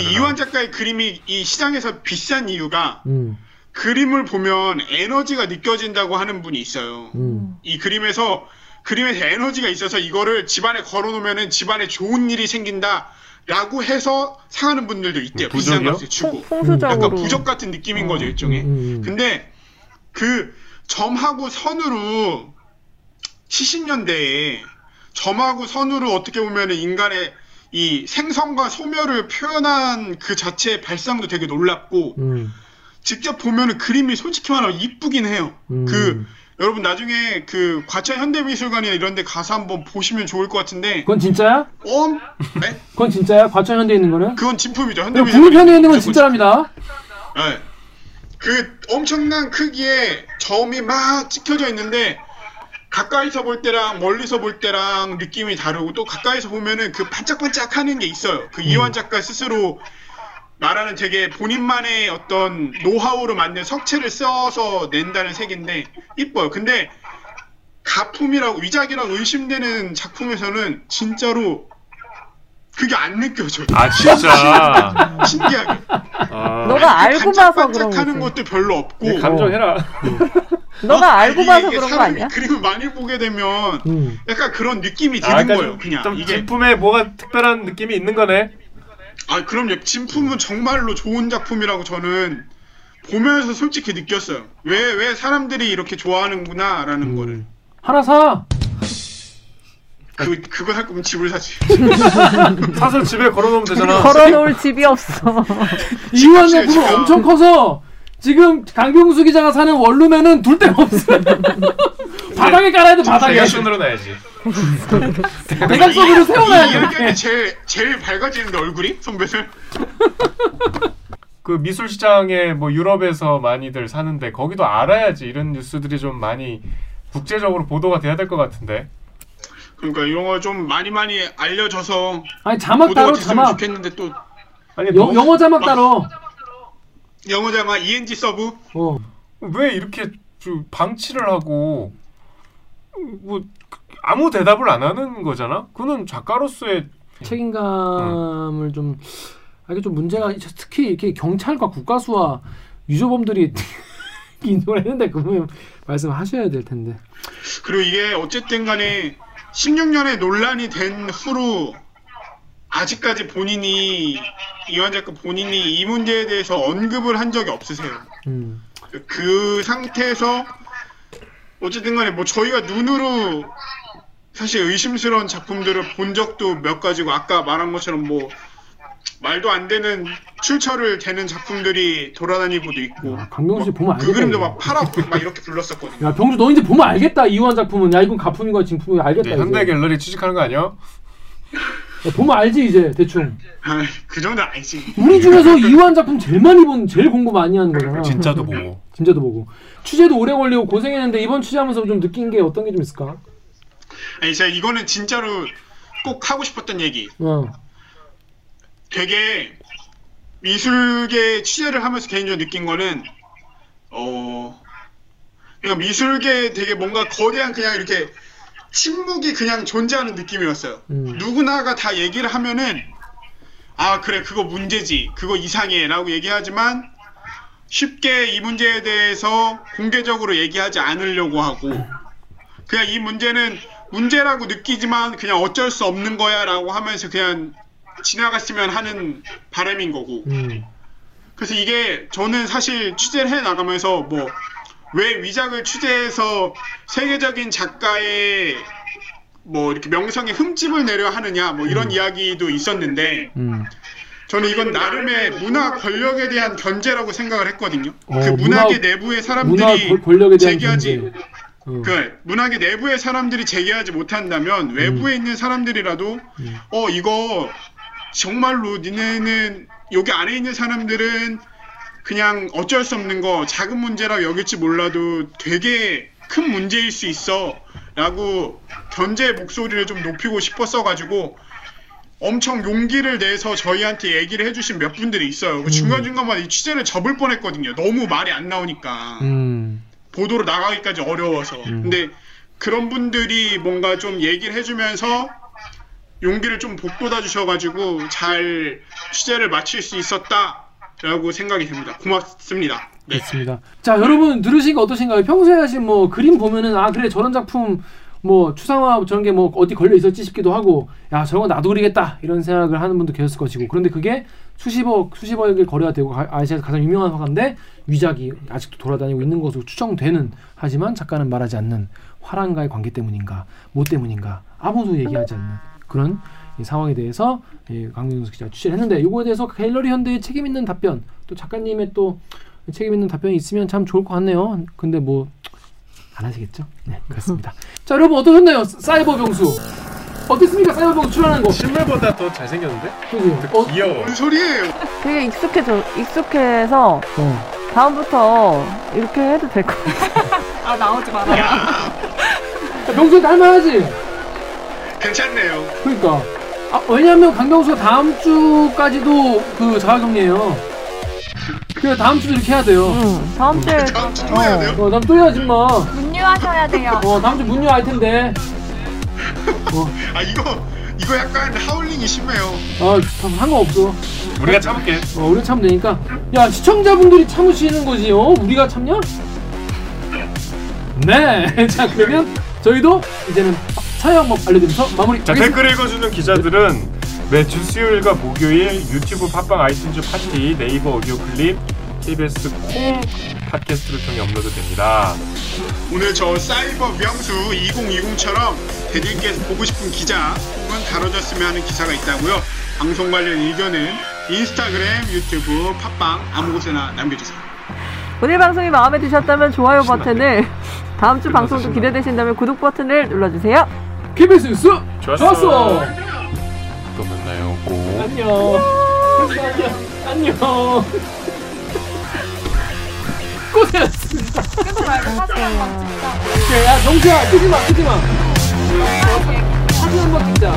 이 이호한 작가의 그림이 이 시장에서 비싼 이유가 음. 그림을 보면 에너지가 느껴진다고 하는 분이 있어요. 음. 이 그림에서 그림에서 에너지가 있어서 이거를 집안에 걸어놓으면은 집안에 좋은 일이 생긴다 라고 해서 사가는 분들도 있대요. 비싼 부적이요? 값을 주고. 약간 부적 같은 느낌인 거죠 일종의. 음. 근데 그 점하고 선으로 70년대에 점하고 선으로 어떻게 보면은 인간의 이 생성과 소멸을 표현한 그 자체의 발상도 되게 놀랍고 음. 직접 보면은 그림이 솔직히 말하면 이쁘긴 해요. 음. 그 여러분 나중에 그 과천 현대미술관이나 이런 데 가서 한번 보시면 좋을 것 같은데 그건 진짜야? 엄 네? 그건 진짜야? 과천 현대에 있는 거는? 그건 진품이죠. 그럼 현대미술관. 국립현대에 있는 건 진짜랍니다. 네. 그 엄청난 크기의 점이 막 찍혀져 있는데 가까이서 볼 때랑 멀리서 볼 때랑 느낌이 다르고 또 가까이서 보면은 그 반짝반짝하는 게 있어요. 그 이완 작가 스스로 말하는 되게 본인만의 어떤 노하우로 만든 석체를 써서 낸다는 색인데 이뻐요. 근데 가품이라고 위작이라고 의심되는 작품에서는 진짜로 그게 안 느껴져요. 아, 진짜? 신기하게. 아. 너가 알고 봐서 그런 거지. 것도 별로 없고. 네, 감정해라. 너가 알고 이게- 봐서 그런 거 아니야? 그림을 많이 보게 되면 음. 약간 그런 느낌이 아, 드는 그러니까 거예요. 좀- 그냥 좀 이게 진품에 뭐가 특별한 느낌이 있는 거네. 아 그럼요. 진품은 정말로 좋은 작품이라고 저는 보면서 솔직히 느꼈어요. 왜 왜 사람들이 이렇게 좋아하는구나 라는 음. 거를. 하나 사. 그 그거 할 거면 집을 사지. 사서 집에 걸어놓으면 되잖아. 걸어놓을 집이 없어. 이완 집값이에요, 작품은 집값. 엄청 커서 지금 강병수 기자가 사는 원룸에는 둘 데가 없어. 바닥에 깔아야 돼 바닥에. 대각선으로 놔야지. 대각선으로 세워놔야 이렇게 돼. 제일 제일 밝아지는데 얼굴이 선배들. 그 미술 시장에 뭐 유럽에서 많이들 사는데 거기도 알아야지 이런 뉴스들이 좀 많이 국제적으로 보도가 돼야 될 것 같은데. 그러니까 이런 거 좀 많이 많이 알려져서 아니 자막 따로 자막. 좋겠는데 또 아니 영, 너무- 영어 자막 따로. 영어 자막 ENG sub 어. 왜 이렇게 좀 방치를 하고 뭐 아무 대답을 안 하는 거잖아? 그는 작가로서의 책임감을 좀 아, 이게 좀 문제가 특히 이렇게 경찰과 국과수와 유조범들이 인도를 했는데 그분 말씀하셔야 될 텐데. 그리고 이게 어쨌든 간에 16년에 논란이 된 후로 아직까지 본인이 이완 작가 본인이 이 문제에 대해서 언급을 한 적이 없으세요. 음. 그 상태에서 어쨌든 간에 뭐 저희가 눈으로 사실 의심스러운 작품들을 본 적도 몇 가지고 아까 말한 것처럼 뭐 말도 안 되는 출처를 대는 작품들이 돌아다니고도 있고 강병수 씨 보면 그 알겠다. 그림도 이거. 막 팔아 막 이렇게 불렀었거든요. 야 병주 너 이제 보면 알겠다 이완 작품은 야 이건 가품이고 진품이고 알겠다. 네. 현대 갤러리 취직하는 거 아니야? 야, 보면 알지 이제 대충. 아, 그 정도 아니지. 우리 중에서 이완 작품 제일 많이 본 제일 공부 많이 하는 거잖아. 진짜도 보고. 진짜도 보고. 취재도 오래 걸리고 고생했는데 이번 취재하면서 좀 느낀 게 어떤 게 좀 있을까? 아니 제가 이거는 진짜로 꼭 하고 싶었던 얘기. 어. 되게 미술계 취재를 하면서 개인적으로 느낀 거는 어 그러니까 미술계 되게 뭔가 거대한 그냥 이렇게 침묵이 그냥 존재하는 느낌이었어요. 음. 누구나가 다 얘기를 하면은 아 그래 그거 문제지 그거 이상해라고 얘기하지만 쉽게 이 문제에 대해서 공개적으로 얘기하지 않으려고 하고 그냥 이 문제는 문제라고 느끼지만 그냥 어쩔 수 없는 거야라고 하면서 그냥 지나갔으면 하는 바람인 거고 음. 그래서 이게 저는 사실 취재를 해 나가면서 뭐 왜 위작을 취재해서 세계적인 작가의 뭐 이렇게 명성에 흠집을 내려 하느냐 뭐 이런 이야기도 있었는데 음. 저는 이건 나름의 문화 권력에 대한 견제라고 생각을 했거든요. 어, 그 문학의 내부의 문화 사람들이 권- 권력에 대한 제기하지 견제. 어. 그 문학의 내부의 사람들이 제기하지 못한다면 음. 외부에 있는 사람들이라도 어 이거 정말로 니네는 여기 안에 있는 사람들은 그냥 어쩔 수 없는 거 작은 문제라 여길지 몰라도 되게 큰 문제일 수 있어 라고 견제의 목소리를 좀 높이고 싶었어 가지고 엄청 용기를 내서 저희한테 얘기를 해주신 몇 분들이 있어요. 그 중간중간마다 이 취재를 접을 뻔했거든요. 너무 말이 안 나오니까. 음. 보도로 나가기까지 어려워서. 근데 그런 분들이 뭔가 좀 얘기를 해주면서 용기를 좀 북돋아 주셔가지고 잘 취재를 마칠 수 있었다 라고 생각이 됩니다. 고맙습니다. 네. 그렇습니다. 자 여러분 들으시니까 어떠신가요? 평소에 하신 뭐 그림 보면은 아 그래 저런 작품 뭐 추상화 저런 게 뭐 어디 걸려 있었지 싶기도 하고 야 저런 거 나도 그리겠다 이런 생각을 하는 분도 계셨을 것이고 그런데 그게 수십억 수십억의 거래가 되고 가- 아시아에서 가장 유명한 화가인데 위작이 아직도 돌아다니고 있는 것으로 추정되는 하지만 작가는 말하지 않는 화랑과의 관계 때문인가 뭐 때문인가 아무도 얘기하지 않는 그런 이 상황에 대해서 예, 강민수 기자 가 취재를 했는데 이거에 대해서 갤러리 현대의 책임 있는 답변 또 작가님의 또 책임 있는 답변이 있으면 참 좋을 것 같네요. 근데 뭐 안 하시겠죠? 네, 그렇습니다. 자, 여러분 어떠셨나요? 사이버 병수. 어땠습니까? 사이버 병수 출연하는 거. 실물보다 더 잘생겼는데? 어, 귀여워. 뭔 소리예요? 되게 익숙해져 익숙해서 어. 다음부터 이렇게 해도 될 것 같아. 아 나오지 마라. 야, 병수한테 할만하지? 괜찮네요. 그러니까. 아, 왜냐면 강병수가 다음 주까지도 그 자가격리예요. 그래 다음 주도 이렇게 해야 돼요. 다음 주에 다음 주또 해야 돼요? 어, 다음 또 해야지 마. 문유하셔야 돼요. 어, 다음 주 문유 할 텐데. 아 이거 이거 약간 하울링이 심해요. 아, 참 상관없어. 우리가 참을게. 어, 우리 참으면 되니까. 야, 시청자분들이 참으시는 거지. 어? 우리가 참냐? 네. 자, 그러면 저희도 이제는 사회 방법 알려드리면서 마무리. 자. 댓글 읽어주는 기자들은 매주 수요일과 목요일 유튜브 팟빵 아이튠즈 팟티 네이버 오디오 클립 KBS 콩 팟캐스트를 통해 업로드됩니다. 오늘 저 사이버 명수 2020처럼 대들께서 보고 싶은 기자 혹은 다뤄졌으면 하는 기사가 있다고요. 방송 관련 의견은 인스타그램, 유튜브, 팟빵 아무 곳에나 남겨주세요. 오늘 방송이 마음에 드셨다면 좋아요 버튼을 다음 주 방송도 기대되신다면 구독 버튼을 눌러주세요. KBS 뉴스 좋았어. 좋았어. 또 만나요. 꼭. 안녕. 안녕. 안녕. 고생하셨습니다. 끊지 말고 사진 한번 찍자. 야, 정수야, 끄지 마, 끄지 마. 사진 한번 찍자.